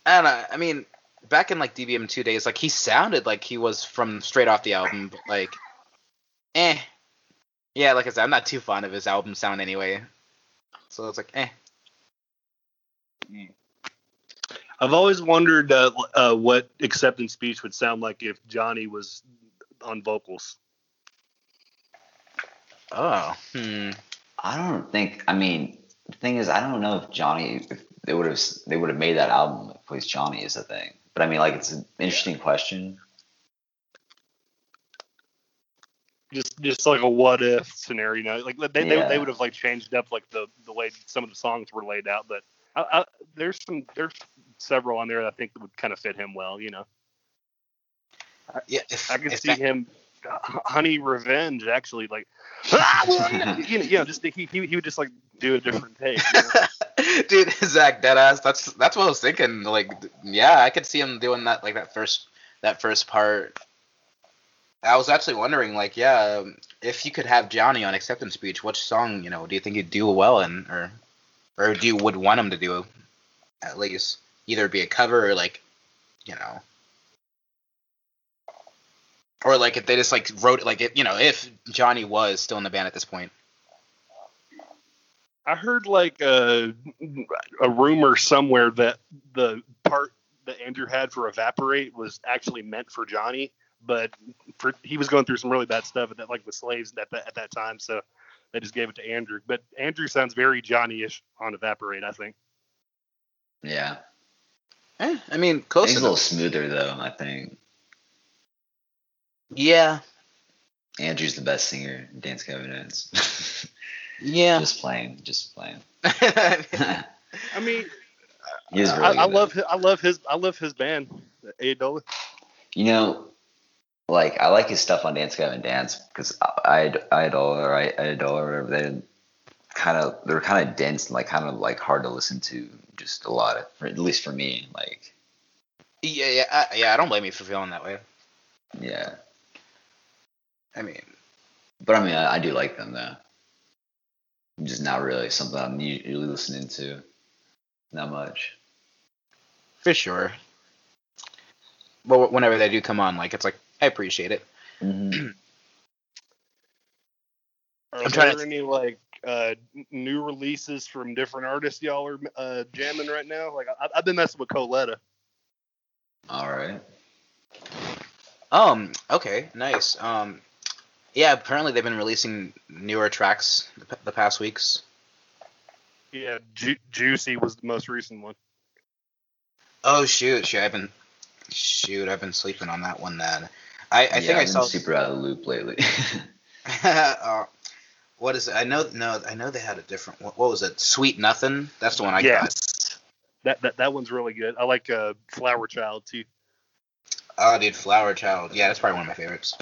I don't know. I mean, back in like DBM two days, like he sounded like he was from straight off the album, but like, eh. Yeah, like I said, I'm not too fond of his album sound anyway. So it's like, eh. I've always wondered uh, uh, what acceptance speech would sound like if Johnny was on vocals. Oh. Hmm. I don't think. I mean, the thing is, I don't know if Johnny, if they would have, they would have made that album if plays Johnny is the thing. But I mean, like, it's an interesting question. Just just like a what if scenario. You know, like they they, Yeah. they would have like changed up like the the way some of the songs were laid out. But I, I, there's some there's several on there that I think would kind of fit him well. You know, Yeah. If, I can see that- him. uh, Honey Revenge actually like ah, well, you know, you know, you know, just he, he he would just like do a different take. You know? Dude, Zach, deadass. That's that's what I was thinking. Like, yeah, I could see him doing that, like that first that first part. I was actually wondering, like, yeah, um, if you could have Johnny on acceptance speech, which song, you know, do you think he'd do well in, or, or do you would want him to do, at least either be a cover or like, you know, or like if they just like wrote like it, you know, if Johnny was still in the band at this point. I heard like a a rumor somewhere that the part that Andrew had for Evaporate was actually meant for Johnny, but for he was going through some really bad stuff at that like with slaves at that at that time, so they just gave it to Andrew. But Andrew sounds very Johnny-ish on Evaporate, I think. Yeah, Eh, I mean, close he's a little smoother though. I think Yeah, Andrew's the best singer. in Dance Evidence. yeah. just playing, just playing. I mean, He is I, I love his, I love his I love his band, Eidola. You know, like I like his stuff on Dance Gavin Dance because I I adore or I, I adore or whatever. They're kind of they're kind of dense and like kind of like hard to listen to. Just a lot of, at least for me. Like Yeah, yeah, I, yeah. I don't blame you for feeling that way. yeah, I mean, but I mean I, I do like them though. Just not really something I'm usually listening to. Not much. for sure. But whenever they do come on, like it's like I appreciate it. hmm Are I'm there trying to- any like uh, new releases from different artists y'all are uh, jamming right now? Like I, I've been messing with Coletta. All right. Um. Okay. Nice. Um. Yeah. Apparently they've been releasing newer tracks the, the past weeks. Yeah, Ju- Juicy was the most recent one. Oh shoot! Shoot! I've been shoot! I've been sleeping on that one. Then I, I yeah, think I I've saw. super out of the loop lately. uh, what is it? I know. No, I know they had a different. What, what was it? Sweet Nothing. That's the one I got. that, that that one's really good. I like uh, Flower Child too. Oh, dude, Flower Child. Yeah, that's probably one of my favorites.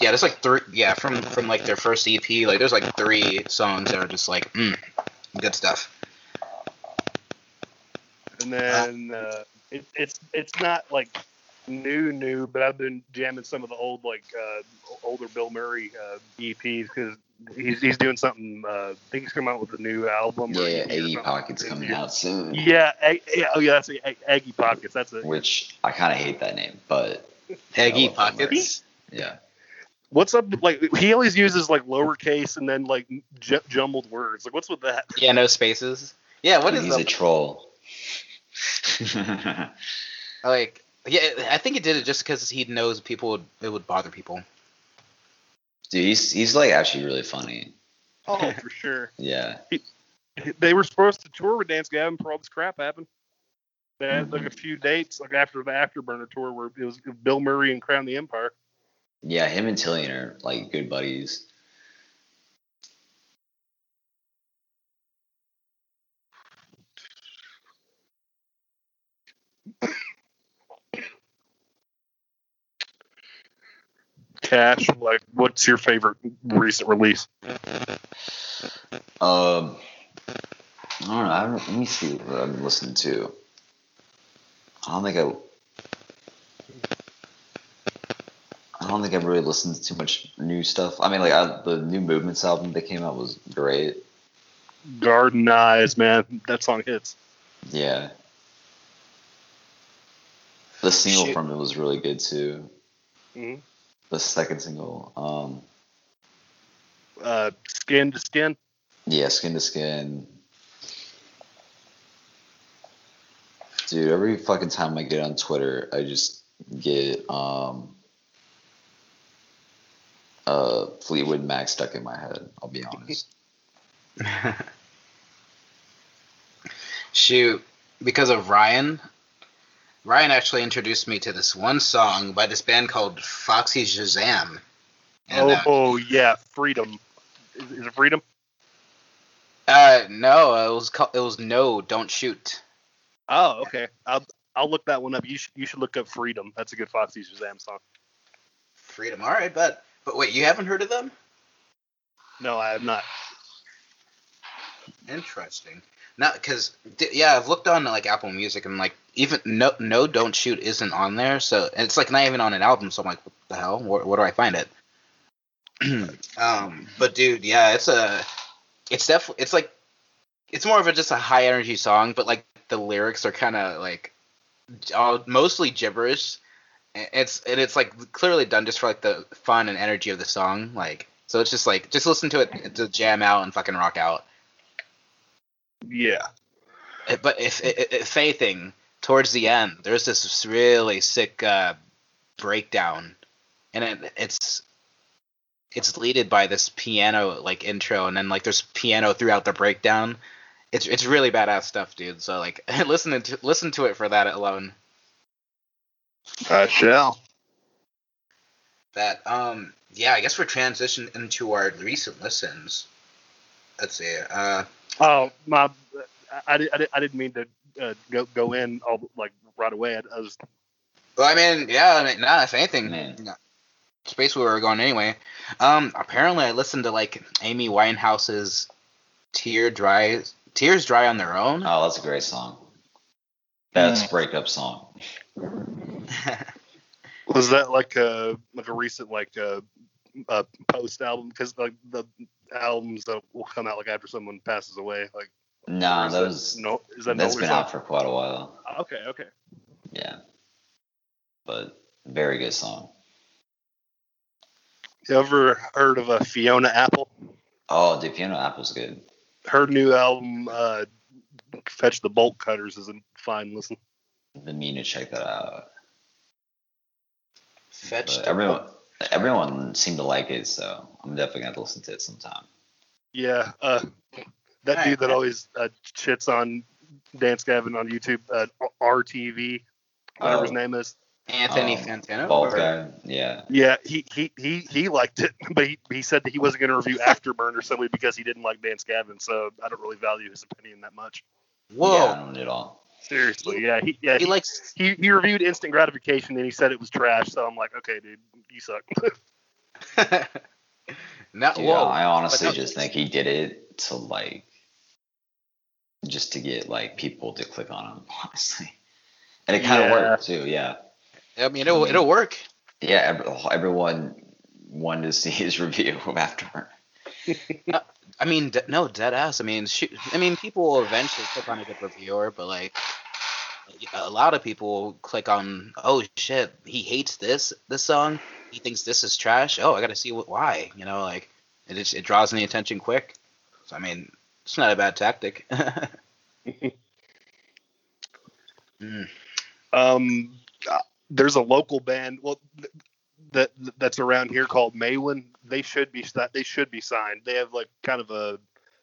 Yeah, there's like three. Yeah, from from like their first EP, like there's like three songs that are just like, mm, good stuff. And then uh, it, it's it's not like new new, but I've been jamming some of the old like uh, older Bilmuri uh, EPs because he's he's doing something. Uh, I think he's coming out with a new album. or yeah, EP or Iggy something. Pocket's coming out soon. Yeah, Egg- yeah, oh yeah, that's a, Eggy Pockets. That's it. Which I kind of hate that name, but Eggy I love Bilmuri. Pockets. yeah. What's up? Like he always uses like lowercase and then like j- jumbled words. Like what's with that? Yeah, no spaces. Yeah, what is He's a troll. like? Yeah, I think he did it just because he knows people would it would bother people. Dude, he's he's like actually really funny. Oh, for sure. Yeah. They were supposed to tour with Dance Gavin before all this crap happened. They had like a few dates, like after the Afterburner tour, where it was Bilmuri and Crown the Empire. Yeah, him and Tilian are like good buddies. Cash, like, what's your favorite recent release? Um, I don't know. I don't, let me see what I've been listening to. I don't think I. I don't think I've really listened to too much new stuff. I mean, like I, the new Movements album that came out was great. Garden Eyes, man, that song hits. Yeah. The single Shit. from it was really good too. hmm The second single, um, Uh, skin to Skin. yeah, Skin to Skin. Dude, every fucking time I get on Twitter, I just get um uh Fleetwood Mac stuck in my head. I'll be honest. Shoot, because of Ryan. Ryan actually introduced me to this one song by this band called Foxy Shazam. And, oh, uh, oh, yeah, Freedom. Is, is it Freedom? uh, no, it was called, it was No, Don't Shoot. Oh, okay. I'll I'll look that one up. You should you should look up Freedom. That's a good Foxy Shazam song. Freedom. All right, but but wait, you haven't heard of them? No, I have not. Interesting. Not because yeah, I've looked on like Apple Music and like even no no don't shoot isn't on there. So and it's like not even on an album. So I'm like, what the hell? Where, where do I find it? um, but dude, yeah, it's a it's definitely it's like it's more of a just a high energy song, but like the lyrics are kind of like all, mostly gibberish. And It's and it's like clearly done just for like the fun and energy of the song. Like so, it's just like just listen to it to jam out and fucking rock out. Yeah. Uh, But if, if, if anything, towards the end, there's this really sick uh, breakdown, and it, it's it's leaded by this piano like intro, and then like there's piano throughout the breakdown. It's it's really badass stuff, dude. So like listen to listen to it for that alone. I shall. That um yeah, I guess we're transitioning into our recent listens. Let's see. Uh, Oh my! I, I, I didn't mean to uh, go go in all like right away. I, I was Well, I mean, yeah, I mean, nah, if anything, Man. you know, space we were going anyway. Um, apparently, I listened to like Amy Winehouse's "Tear Dry," "Tears Dry on Their Own." Oh, that's a great song. Best breakup song. was that like a like a recent like a, uh post album because like the albums that will come out like after someone passes away like is that was no is that that's been out for quite a while. okay okay Yeah, but very good song. you ever heard of a Fiona Apple Oh, dude, Fiona Apple's good. her new album uh Fetch the Bolt Cutters is a fine listen Been meaning to check that out. Fetch everyone, everyone seemed to like it, so I'm definitely gonna to listen to it sometime. yeah uh that Alright. dude that always uh, shits on Dance Gavin on YouTube uh, RTV whatever his Oh. name is Anthony Um, Fantano. Bald guy, yeah. Yeah, he he he he liked it, but he, he said that he wasn't going to review Afterburner simply because he didn't like Dance Gavin. So I don't really value his opinion that much. Whoa, Yeah, I don't at all. Seriously, yeah, he yeah he he, likes. he he reviewed Instant Gratification and he said it was trash. So I'm like, okay, dude, you suck. no, Dude, whoa. I honestly no- just think he did it to like, just to get like people to click on him. Honestly, and it kind of Yeah. worked too. Yeah, I mean, it'll it'll work. yeah. Everyone wanted to see his review of Afterburner. Uh, I mean, de- no, dead ass. I mean, shoot. I mean, people will eventually click on a good reviewer, but like, a lot of people will click on, oh shit, he hates this this song. He thinks this is trash. Oh, I gotta see what why. You know, like it just, it draws in the attention quick. So I mean, it's not a bad tactic. Mm. um, uh, there's a local band, well, that that's around here called Maywin. They should be si- they should be signed. They have like kind of a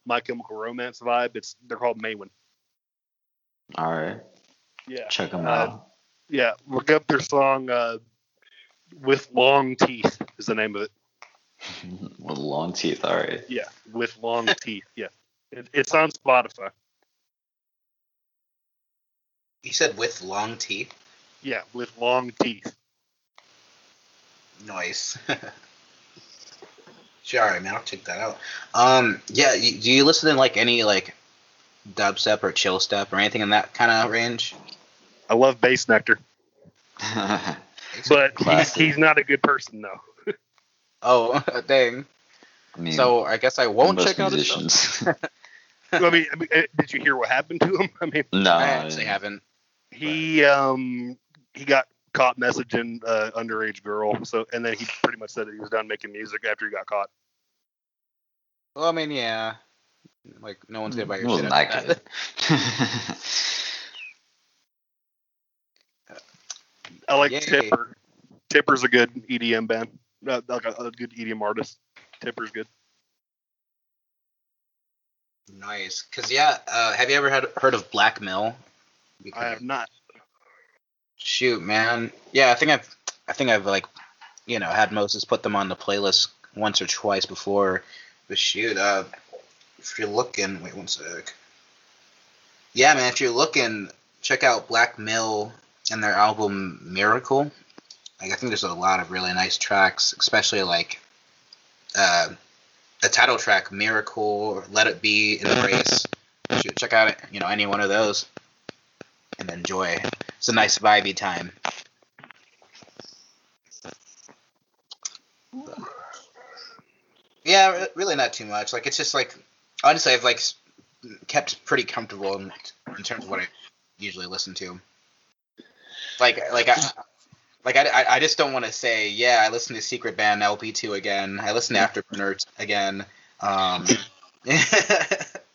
My Chemical Romance vibe. It's they're called Maywin. All right, Yeah. check him Uh, out. Yeah, look up their song uh, "With Long Teeth" is the name of it. With long teeth. All right. Yeah, with long teeth. Yeah, it, it's on Spotify. He said with long teeth. Yeah, with long teeth. Nice. sure, all right, man. I'll check that out. Um, yeah. You, do you listen to like any like dubstep or chill step or anything in that kind of range? I love Bassnectar, but he's, he's not a good person though. Oh, dang. I mean, So I guess I won't most check out his stuff. musicians. I mean, I mean, uh, did you hear what happened to him? I mean, no, I actually haven't. he um he got caught messaging uh, underage girl. So and then he pretty much said that he was done making music after he got caught. Well, I mean, yeah. Like no one's gonna buy It your shit. wasn't that that. I like Yay. Tipper. Tipper's a good EDM band. Uh, like a, a good EDM artist. Tipper's good. Nice. Cause yeah, uh, have you ever had heard of Blackmill? I have not. Shoot, man. Yeah, I think I've, I think I've like, you know, had Moses put them on the playlist once or twice before. But shoot, uh, if you're looking, wait one sec. Yeah, man, if you're looking, check out Blackmill and their album Miracle. Like, I think there's a lot of really nice tracks, especially like, uh, the title track Miracle, Let It Be, Embrace. Shoot, check out it, you know, any one of those, and enjoy. It's a nice vibey time. Yeah, really not too much. Like it's just like honestly, I've like kept pretty comfortable in, in terms of what I usually listen to. Like like I. Like I, I, just don't want to say yeah I listen to Secret Band LP two again I listen to Afterburner again um,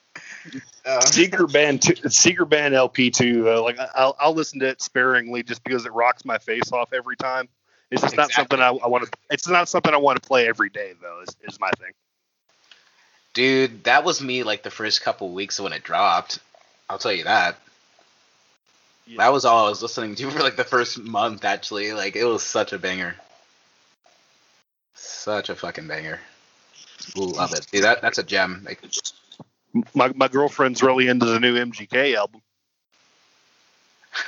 uh, Secret Band, two, Secret Band LP two. Uh, like I'll I'll listen to it sparingly just because it rocks my face off every time. It's just not something I, I want to. It's not something I want to play every day though. Is, is my thing. Dude, that was me like the first couple weeks when it dropped. I'll tell you that. Yeah. That was all I was listening to for like the first month actually. Like it was such a banger. Such a fucking banger. Love it. Dude, that that's a gem. Like My my girlfriend's really into the new MGK album.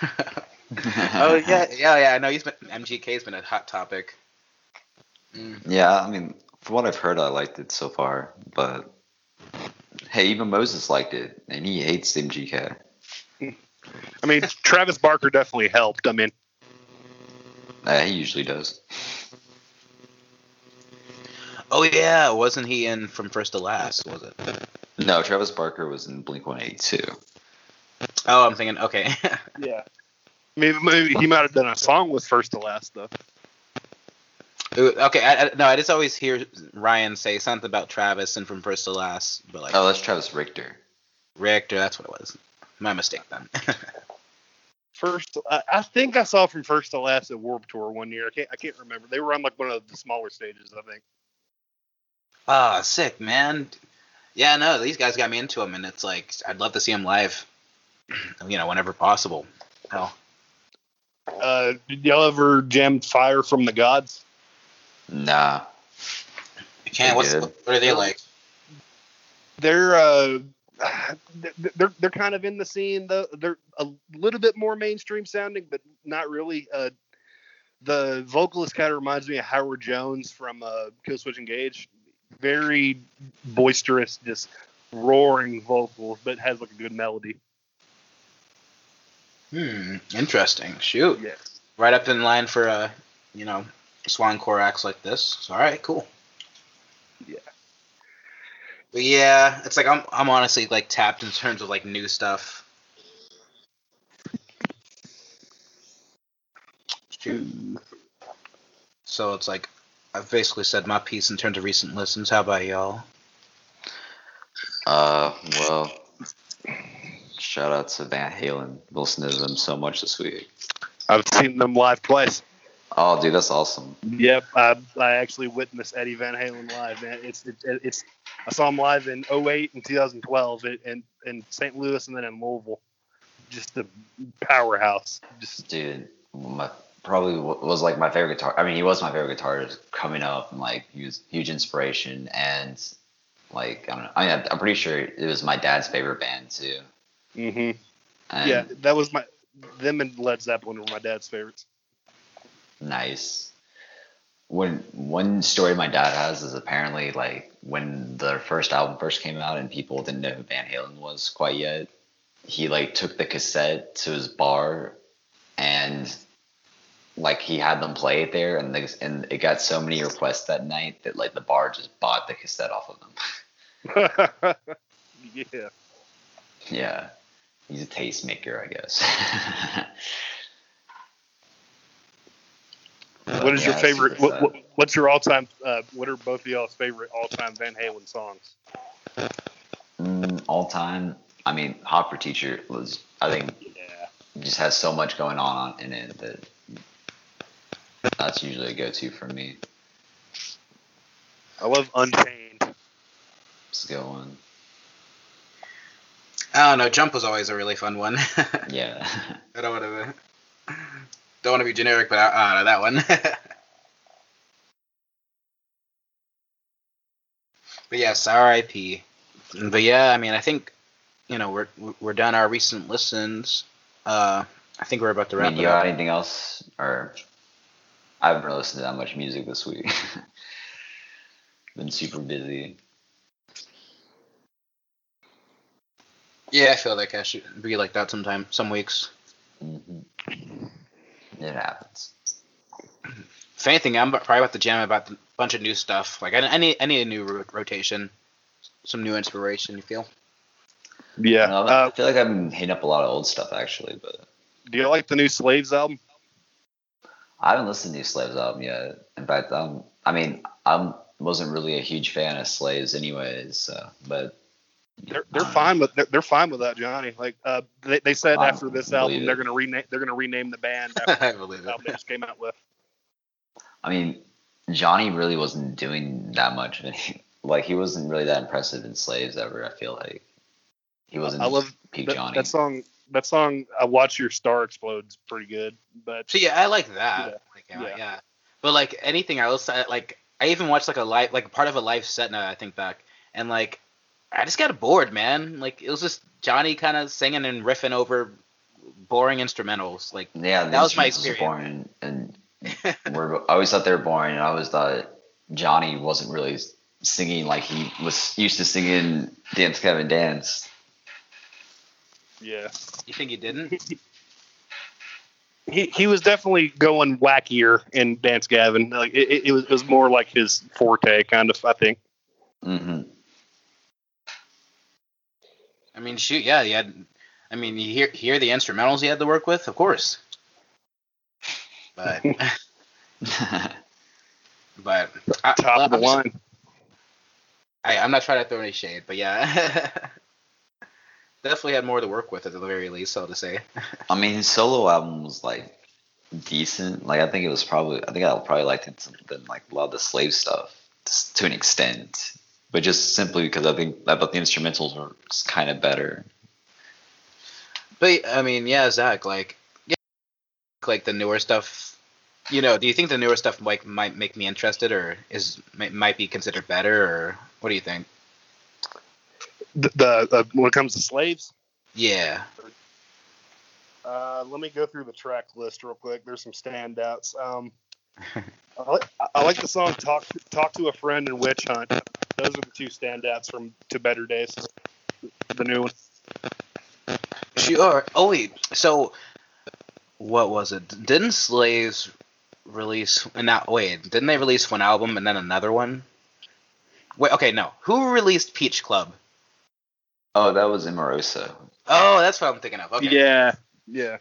oh yeah, yeah, yeah. I know he's been MGK's been a hot topic. Mm. Yeah, I mean, from what I've heard, I liked it so far. But hey, even Moses liked it, and he hates MGK. I mean, Travis Barker definitely helped. I mean, uh, he usually does. Oh yeah, wasn't he in From First to Last? Was it? No, Travis Barker was in Blink One Eighty Two. Oh, I'm thinking. Okay. yeah. Maybe, maybe he might have done a song with First to Last though. Okay, I, I, no, I just always hear Ryan say something about Travis and From First to Last, but like. Oh, that's Travis Richter. Richter, that's what it was. My mistake then. first, I, I think I saw From First to Last at Warped Tour one year. I can't, I can't remember. They were on like one of the smaller stages, I think. Ah, oh, sick, man. Yeah, no, these guys got me into them, and it's like I'd love to see them live. You know, whenever possible. Hell. Uh, did y'all ever jam Fire from the Gods? Nah. You can't. What's, what are they like? They're uh, they're they're kind of in the scene though. They're a little bit more mainstream sounding, but not really. Uh, the vocalist kind of reminds me of Howard Jones from uh, Killswitch Engage. Very boisterous, just roaring vocals, but has like a good melody. Hmm. Interesting. Shoot. Yeah. Right up in line for a, you know, swancore acts like this. So, all right, cool. Yeah. But yeah, it's like I'm I'm honestly like tapped in terms of like new stuff. Shoot. So it's like I've basically said my piece in terms of recent listens. How about y'all? Uh, well, shout out to Van Halen. Listened to them so much this week. I've seen them live twice. Oh, dude, that's awesome. Yep, I, I actually witnessed Eddie Van Halen live, man. It's it, it's I saw him live in 08 and 2012 in in St. Louis and then in Louisville. Just a powerhouse. Just dude, my probably was like my favorite guitar. I mean, he was my favorite guitarist coming up, and like he was huge inspiration. And like I don't know, I mean, I'm pretty sure it was my dad's favorite band too. Mhm. Yeah, that was my them and Led Zeppelin were my dad's favorites. Nice. When one story my dad has is apparently like when the first album first came out and people didn't know who Van Halen was quite yet, he like took the cassette to his bar and like he had them play it there and and it got so many requests that night that like the bar just bought the cassette off of them. yeah. Yeah. He's a tastemaker, I guess. what is yeah, your favorite? What, what, what's your all-time? Uh, what are both of y'all's favorite all-time Van Halen songs? Mm, all-time. I mean, Hot for Teacher was. I think. Yeah. Just has so much going on in it that that's usually a go-to for me. I love Unchained. It's a good one. I don't know. Jump was always a really fun one. yeah. I don't want to. Don't want to be generic, but I, I don't know that one. but yes, R.I.P. But yeah, I mean, I think you know we're we're done our recent listens. Uh, I think we're about to wrap. I mean, you got anything else, or I haven't really listened to that much music this week. Been super busy. Yeah, I feel like I should be like that sometime, some weeks. Mm-hmm. It happens. If anything, I'm probably about to jam about a bunch of new stuff. Like I, need, I need a new rotation, some new inspiration. You feel? Yeah, uh, I feel like I've been hitting up a lot of old stuff actually. But do you like the new Slaves album? I haven't listened to the Slaves album yet. In fact, um, I mean, I wasn't really a huge fan of Slaves anyways. So, but they're they're fine with they're, they're fine with that, Johnny. Like uh, they, they said I after this album it. they're gonna rename they're gonna rename the band. I believe the album they just came out with. I mean, Johnny really wasn't doing that much. like he wasn't really that impressive in Slaves ever. I feel like he wasn't. I love peak that, Johnny. That song. That song, "I Watch Your Star explodes pretty good. But so yeah, I like that. Yeah. Like, yeah. yeah. But like anything else, I, like I even watched like a live, like part of a live set now. I think back, and like I just got bored, man. Like it was just Johnny kind of singing and riffing over boring instrumentals. Like Yeah, That was my instrumentals were boring, and we're, I always thought they were boring, and I always thought Johnny wasn't really singing like he was used to singing "Dance Gavin Dance." Yeah. you think he didn't? He, he was definitely going wackier in Dance Gavin. Like it, it, it was it was more like his forte, kind of. I think. hmm I mean, shoot, yeah, he had. I mean, you hear hear the instrumentals he had to work with, of course. But but I, Top well, of the I'm just- line. I, I'm not trying to throw any shade, but yeah, definitely had more to work with at the very least. So to say, I mean, his solo album was like decent. Like I think it was probably I think I probably liked it than like a lot of the slave stuff to an extent, but just simply because I think I thought the instrumentals were kind of better. but I mean, yeah, Zach, like, yeah, like the newer stuff. You know, do you think the newer stuff like might make me interested, or is might, might be considered better, or what do you think? The, the uh, when it comes to slaves, Yeah. uh, let me go through the track list real quick. There's some standouts. Um, I, like, I like the song "Talk Talk to a Friend" and "Witch Hunt." Those are the two standouts from "To Better Days." The new one. Sure. Oh wait. So, what was it? Didn't Slaves release? And now, wait, didn't they release one album and then another one? Wait. Okay. No. Who released Peach Club? Oh, that was Emarosa. Oh, that's what I'm thinking of. Okay. Yeah, yeah.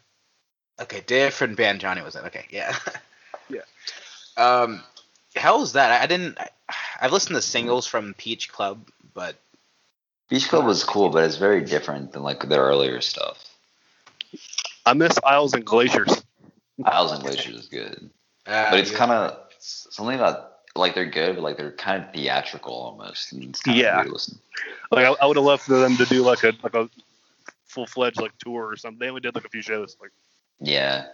Okay. Different band. Johnny was it? Okay. Yeah. Yeah. Um, how was that? I, I didn't. I, I've listened to singles from Peach Club, but Peach Club was cool, but it's very different than like their earlier stuff. I miss Isles and Glaciers. Isles and Glaciers is good, uh, but it's yeah. kind of something about like they're good, but like they're kind of theatrical almost. and It's kinda Yeah. Like I, I would have loved for them to do like a like a full fledged like tour or something. They only did like a few shows. Like Yeah,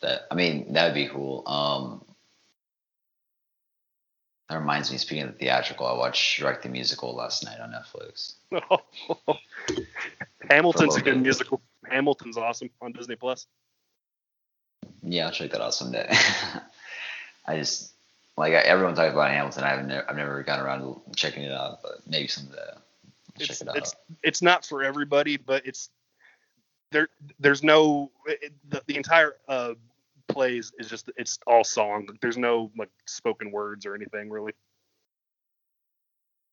that I mean that would be cool. Um, that reminds me. Speaking of theatrical, I watched Shrek the Musical last night on Netflix. Hamilton's a good musical. Hamilton's awesome on Disney Plus. Yeah, I'll check that out someday. I just like everyone talks about Hamilton. I've never I've never gotten around to checking it out, but maybe someday. I'll check It's it out. it's it's not for everybody, but it's there. There's no it, the, the entire uh, plays is just it's all song. There's no like spoken words or anything really.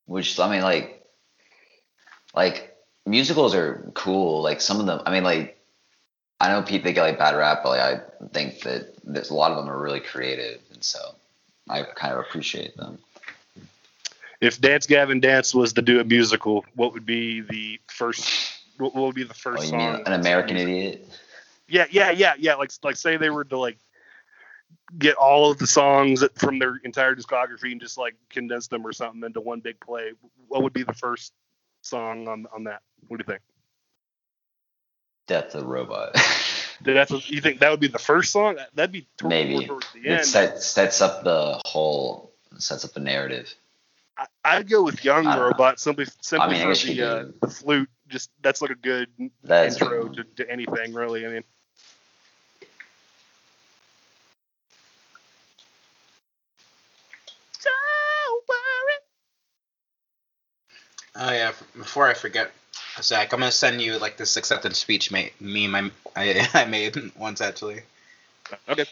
Which I mean, like, like musicals are cool. Like some of them, I mean, like I know Pete they get like bad rap, but like I think that there's a lot of them are really creative, and so I kind of appreciate them. If Dance Gavin Dance was to do a musical, what would be the first? What would be the Oh, first you song? mean an American Idiot? Yeah, yeah, yeah, yeah. Like like say they were to like get all of the songs from their entire discography and just like condense them or something into one big play. What would be the first song on on that? What do you think? Death of the Robot. That's what, you think that would be the first song? That'd be toward, Maybe. towards the it end. set, sets up the whole sets up the narrative. I, I'd go with Young I know. Robot simply simply I mean, for the, uh, the flute. Just that's like a good That is intro to, to anything really. I mean, Oh yeah. Before I forget, Zach, I'm gonna send you like this acceptance speech ma- meme I, I I made once actually. okay.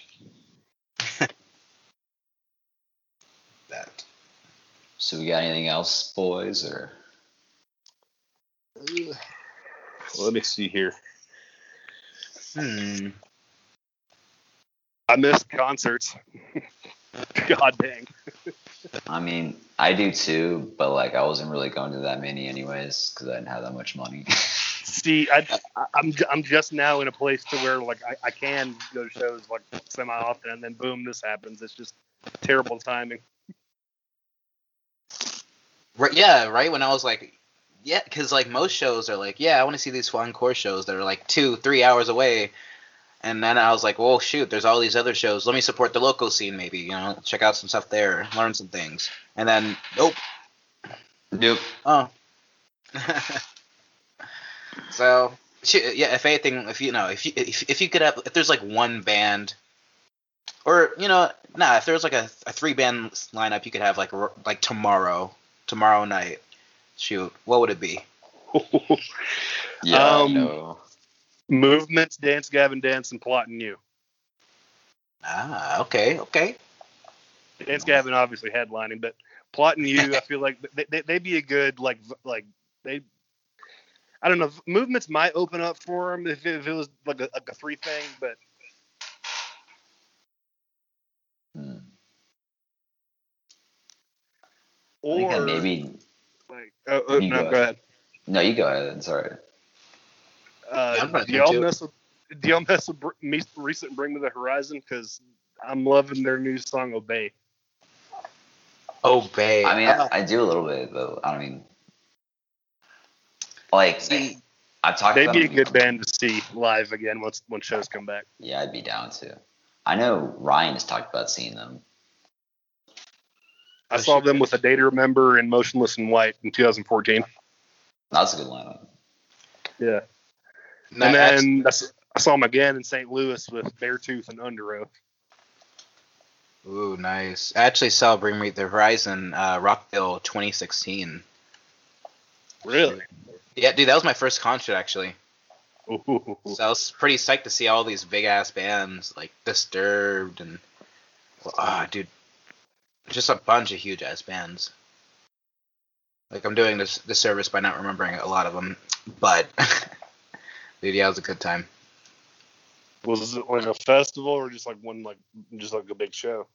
That. So we got anything else, boys? Or Let me see here. Hmm. I missed concerts. God dang. I mean, I do too, but like I wasn't really going to that many anyways because I didn't have that much money. See, I, I, I'm I'm just now in a place to where like I, I can go to shows like semi often, and then boom, this happens. It's just terrible timing. Right, yeah, right when I was like, yeah, because like most shows are like, yeah, I want to see these encore shows that are like two, three hours away, and then I was like, well, shoot, there's all these other shows. Let me support the local scene, maybe, you know, check out some stuff there, learn some things, and then nope, nope. oh. so Shit, Yeah, if anything, if you know, if you if, if you could have, if there's like one band, or you know, nah, if there's like a, a three band lineup, you could have like like tomorrow, tomorrow night. Shoot, what would it be? Yeah, Um, no. Movements, Dance Gavin Dance, and Plotting You. Ah, okay, okay. Dance Gavin obviously headlining, but Plotting You, I feel like they, they, they'd be a good like like they. I don't know. Movements might open up for them if it, if it was like a, like a three thing, but Hmm. I think that or maybe. like oh, oh, no, go go ahead. No, you go ahead. Right. Uh, Yeah, I'm about do y'all mess with do y'all mess with me recent Bring Me the Horizon? Because I'm loving their new song Obey. Obey. I mean, Ah, I, I do a little bit, but I don't mean. Like, See- I've talked They'd about be a good band to see live again once when shows come back. Yeah, I'd be down to. I know Ryan has talked about seeing them. I saw shit. them with a Day to Remember and Motionless in White in 2014. That's a good lineup. Yeah. No, and then I saw them again in St. Louis with Beartooth and Underoath. Ooh, nice. I actually saw Bring Me the Horizon, uh, Rockville 2016. Really? Yeah, dude, that was my first concert actually. Ooh. So I was pretty psyched to see all these big ass bands like Disturbed and, ah, dude, just a bunch of huge ass bands. Like I'm doing this disservice by not remembering a lot of them, but dude, yeah, it was a good time. Was it like a festival or just like one like just like a big show?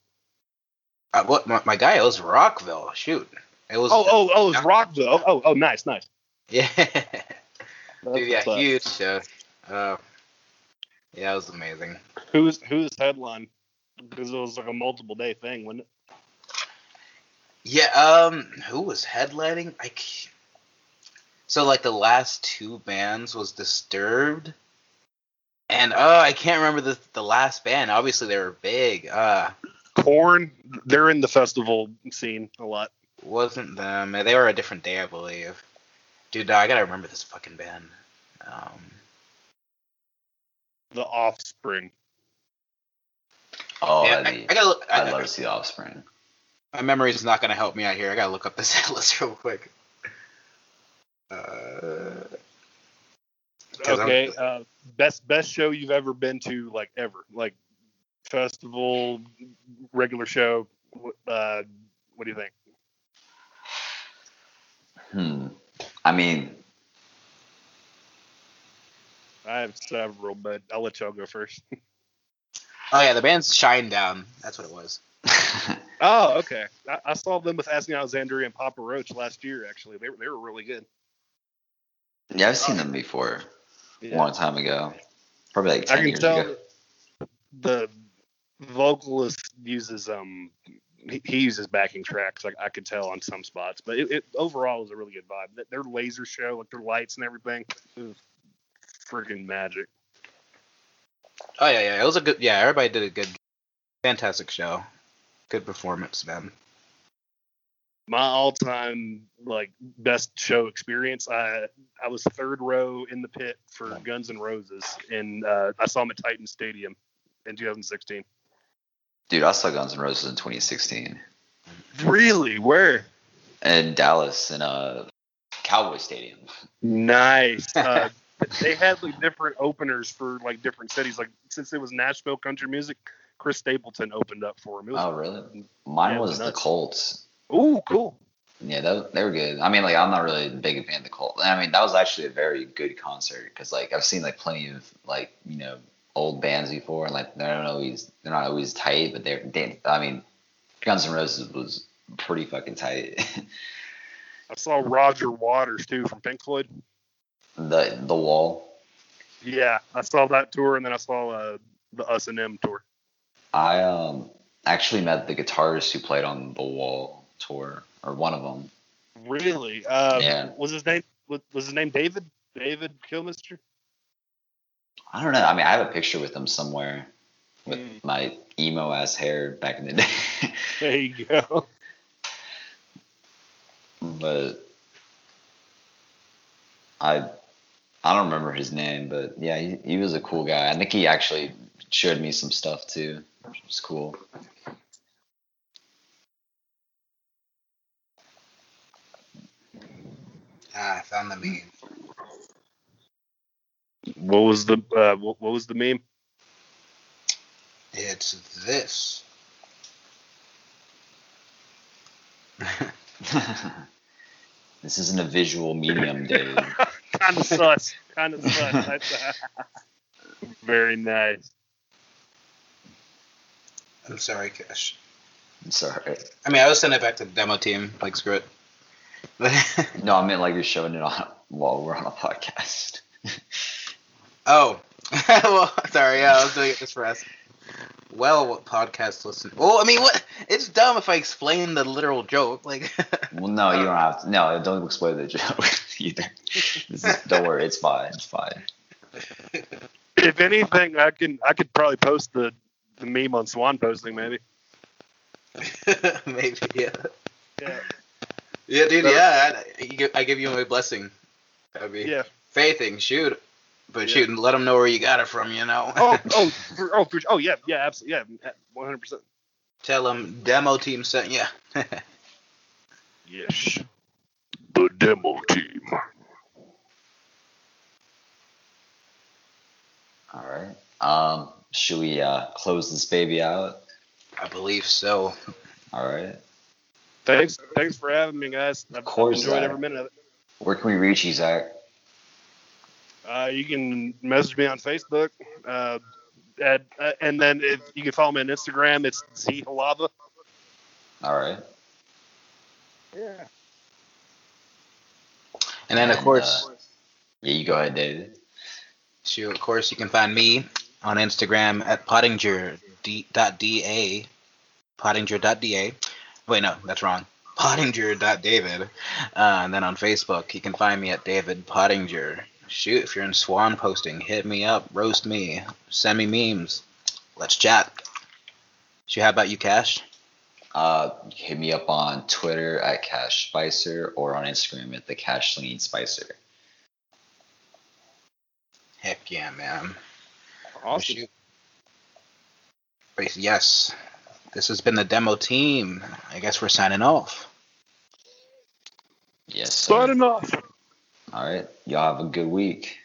Uh, what my, my guy? It was Rockville. Shoot, it was. Oh, oh, oh, it was Rockville. Oh, oh, oh, nice, nice. yeah, dude, yeah, huge show. Uh, yeah, it was amazing. Who's who's headline? Because it was like a multiple day thing, wasn't it? Yeah, um, who was headlining? I c- so like the last two bands was Disturbed, and oh, I can't remember the the last band. Obviously, they were big. Uh, Korn, they're in the festival scene a lot. wasn't them? They were a different day, I believe. Dude, I gotta remember this fucking band. Um, The Offspring. Oh, yeah, that'd I, I gotta look. I, I'd love to see the Offspring. my memory's not gonna help me out here. I gotta look up this list real quick. Uh, 'Cause I'm- Okay, uh, best best show you've ever been to, like ever, like festival, regular show. Uh, what do you think? Hmm. I mean, I have several, but I'll let y'all go first. oh yeah, the band's Shinedown. That's what it was. oh, okay. I, I saw them with Asking Alexandria and Papa Roach last year. Actually, they were they were really good. Yeah, I've seen them before a long time ago. Probably like 10 I can years tell ago. the vocalist uses um he, he uses backing tracks. Like I could tell on some spots, but it, it overall was a really good vibe. Their laser show, like their lights and everything, was freaking magic. Oh yeah, yeah. It was a good. Yeah, everybody did a good, fantastic show. Good performance, man. My all-time like best show experience. I I was third row in the pit for Guns N' Roses, and uh, I saw them at Titan Stadium in 2016. Dude, I saw Guns N' Roses in 2016 Really? Where? in Dallas in a Cowboy Stadium. Nice. Uh, they had like different openers for like different cities. Like since it was Nashville country music, Chris Stapleton opened up for him. Oh, really? Mine was was the. Colts. Ooh, cool. Yeah, that, they were good. I mean, like I'm not really a big fan of the Cult. I mean, that was actually a very good concert because like I've seen like plenty of like you know old bands before, and like they're not always they're not always tight, but they're they, I mean, Guns N' Roses was pretty fucking tight. I saw Roger Waters too from Pink Floyd. the the Wall. Yeah, I saw that tour, and then I saw uh, the Us and Them tour. I um actually met the guitarist who played on the Wall tour, or one of them. Really? Uh, Yeah. Was his name was, his name David? David Kilminster? I don't know. I mean, I have a picture with him somewhere with Mm. my emo ass hair back in the day. There you go. but I I don't remember his name, but yeah, he, he was a cool guy. I think he actually showed me some stuff too, which was cool. Ah, I found the meme. What was the uh, what, what was the meme? It's this. this isn't a visual medium, Dave. kind of sus. Kind of sus. Uh, very nice. I'm sorry, Cash. I'm sorry. I mean, I was sending it back to the demo team. Like, screw it. No, I mean like you're showing it on while we're on a podcast. oh, well, sorry. Yeah, I was doing it just for us. Well, what podcast listen? Well, I mean, what? It's dumb if I explain the literal joke. Like, Well, no, you don't oh. have to. No, don't explain the joke either. Is, don't worry, it's fine. It's fine. If anything, I can I could probably post the the meme on Swanposting maybe. maybe, yeah. Yeah. Yeah, dude. So- Yeah, I, give- I give you my blessing. That'd be Yeah. faithing. Shoot, but Yeah. shoot and let them know where you got it from. You know. Oh oh for, oh for, oh yeah yeah absolutely yeah one hundred percent. Tell them demo team sent you. Yes. The demo team. All right. Um, should we uh, close this baby out? I believe so. All right. Thanks thanks for having me, guys. I've, course, I've enjoyed Zach. every minute of it. Where can we reach you, Zach? Uh, you can message me on Facebook, uh, at, uh, and then if you can follow me on Instagram. It's Z Hlava. All right. Yeah. And then of And, course, uh, Yeah, you go ahead, David. shoot, of course, you can find me on Instagram at pottinger d- dot da, pottinger.da. Wait, no, that's wrong. Pottinger.david. Uh, and then on Facebook, you can find me at David Pottinger. Shoot, if you're in Swanposting, hit me up, roast me, send me memes. Let's chat. Shoot, how about you, Cash? Uh, hit me up on Twitter at Cash Spicer or on Instagram at the Cash Lean Spicer. Heck yeah, man. Awesome. Yes, this has been the demo team. I guess we're signing off. Yes. sir. Signing off. All right. Y'all have a good week.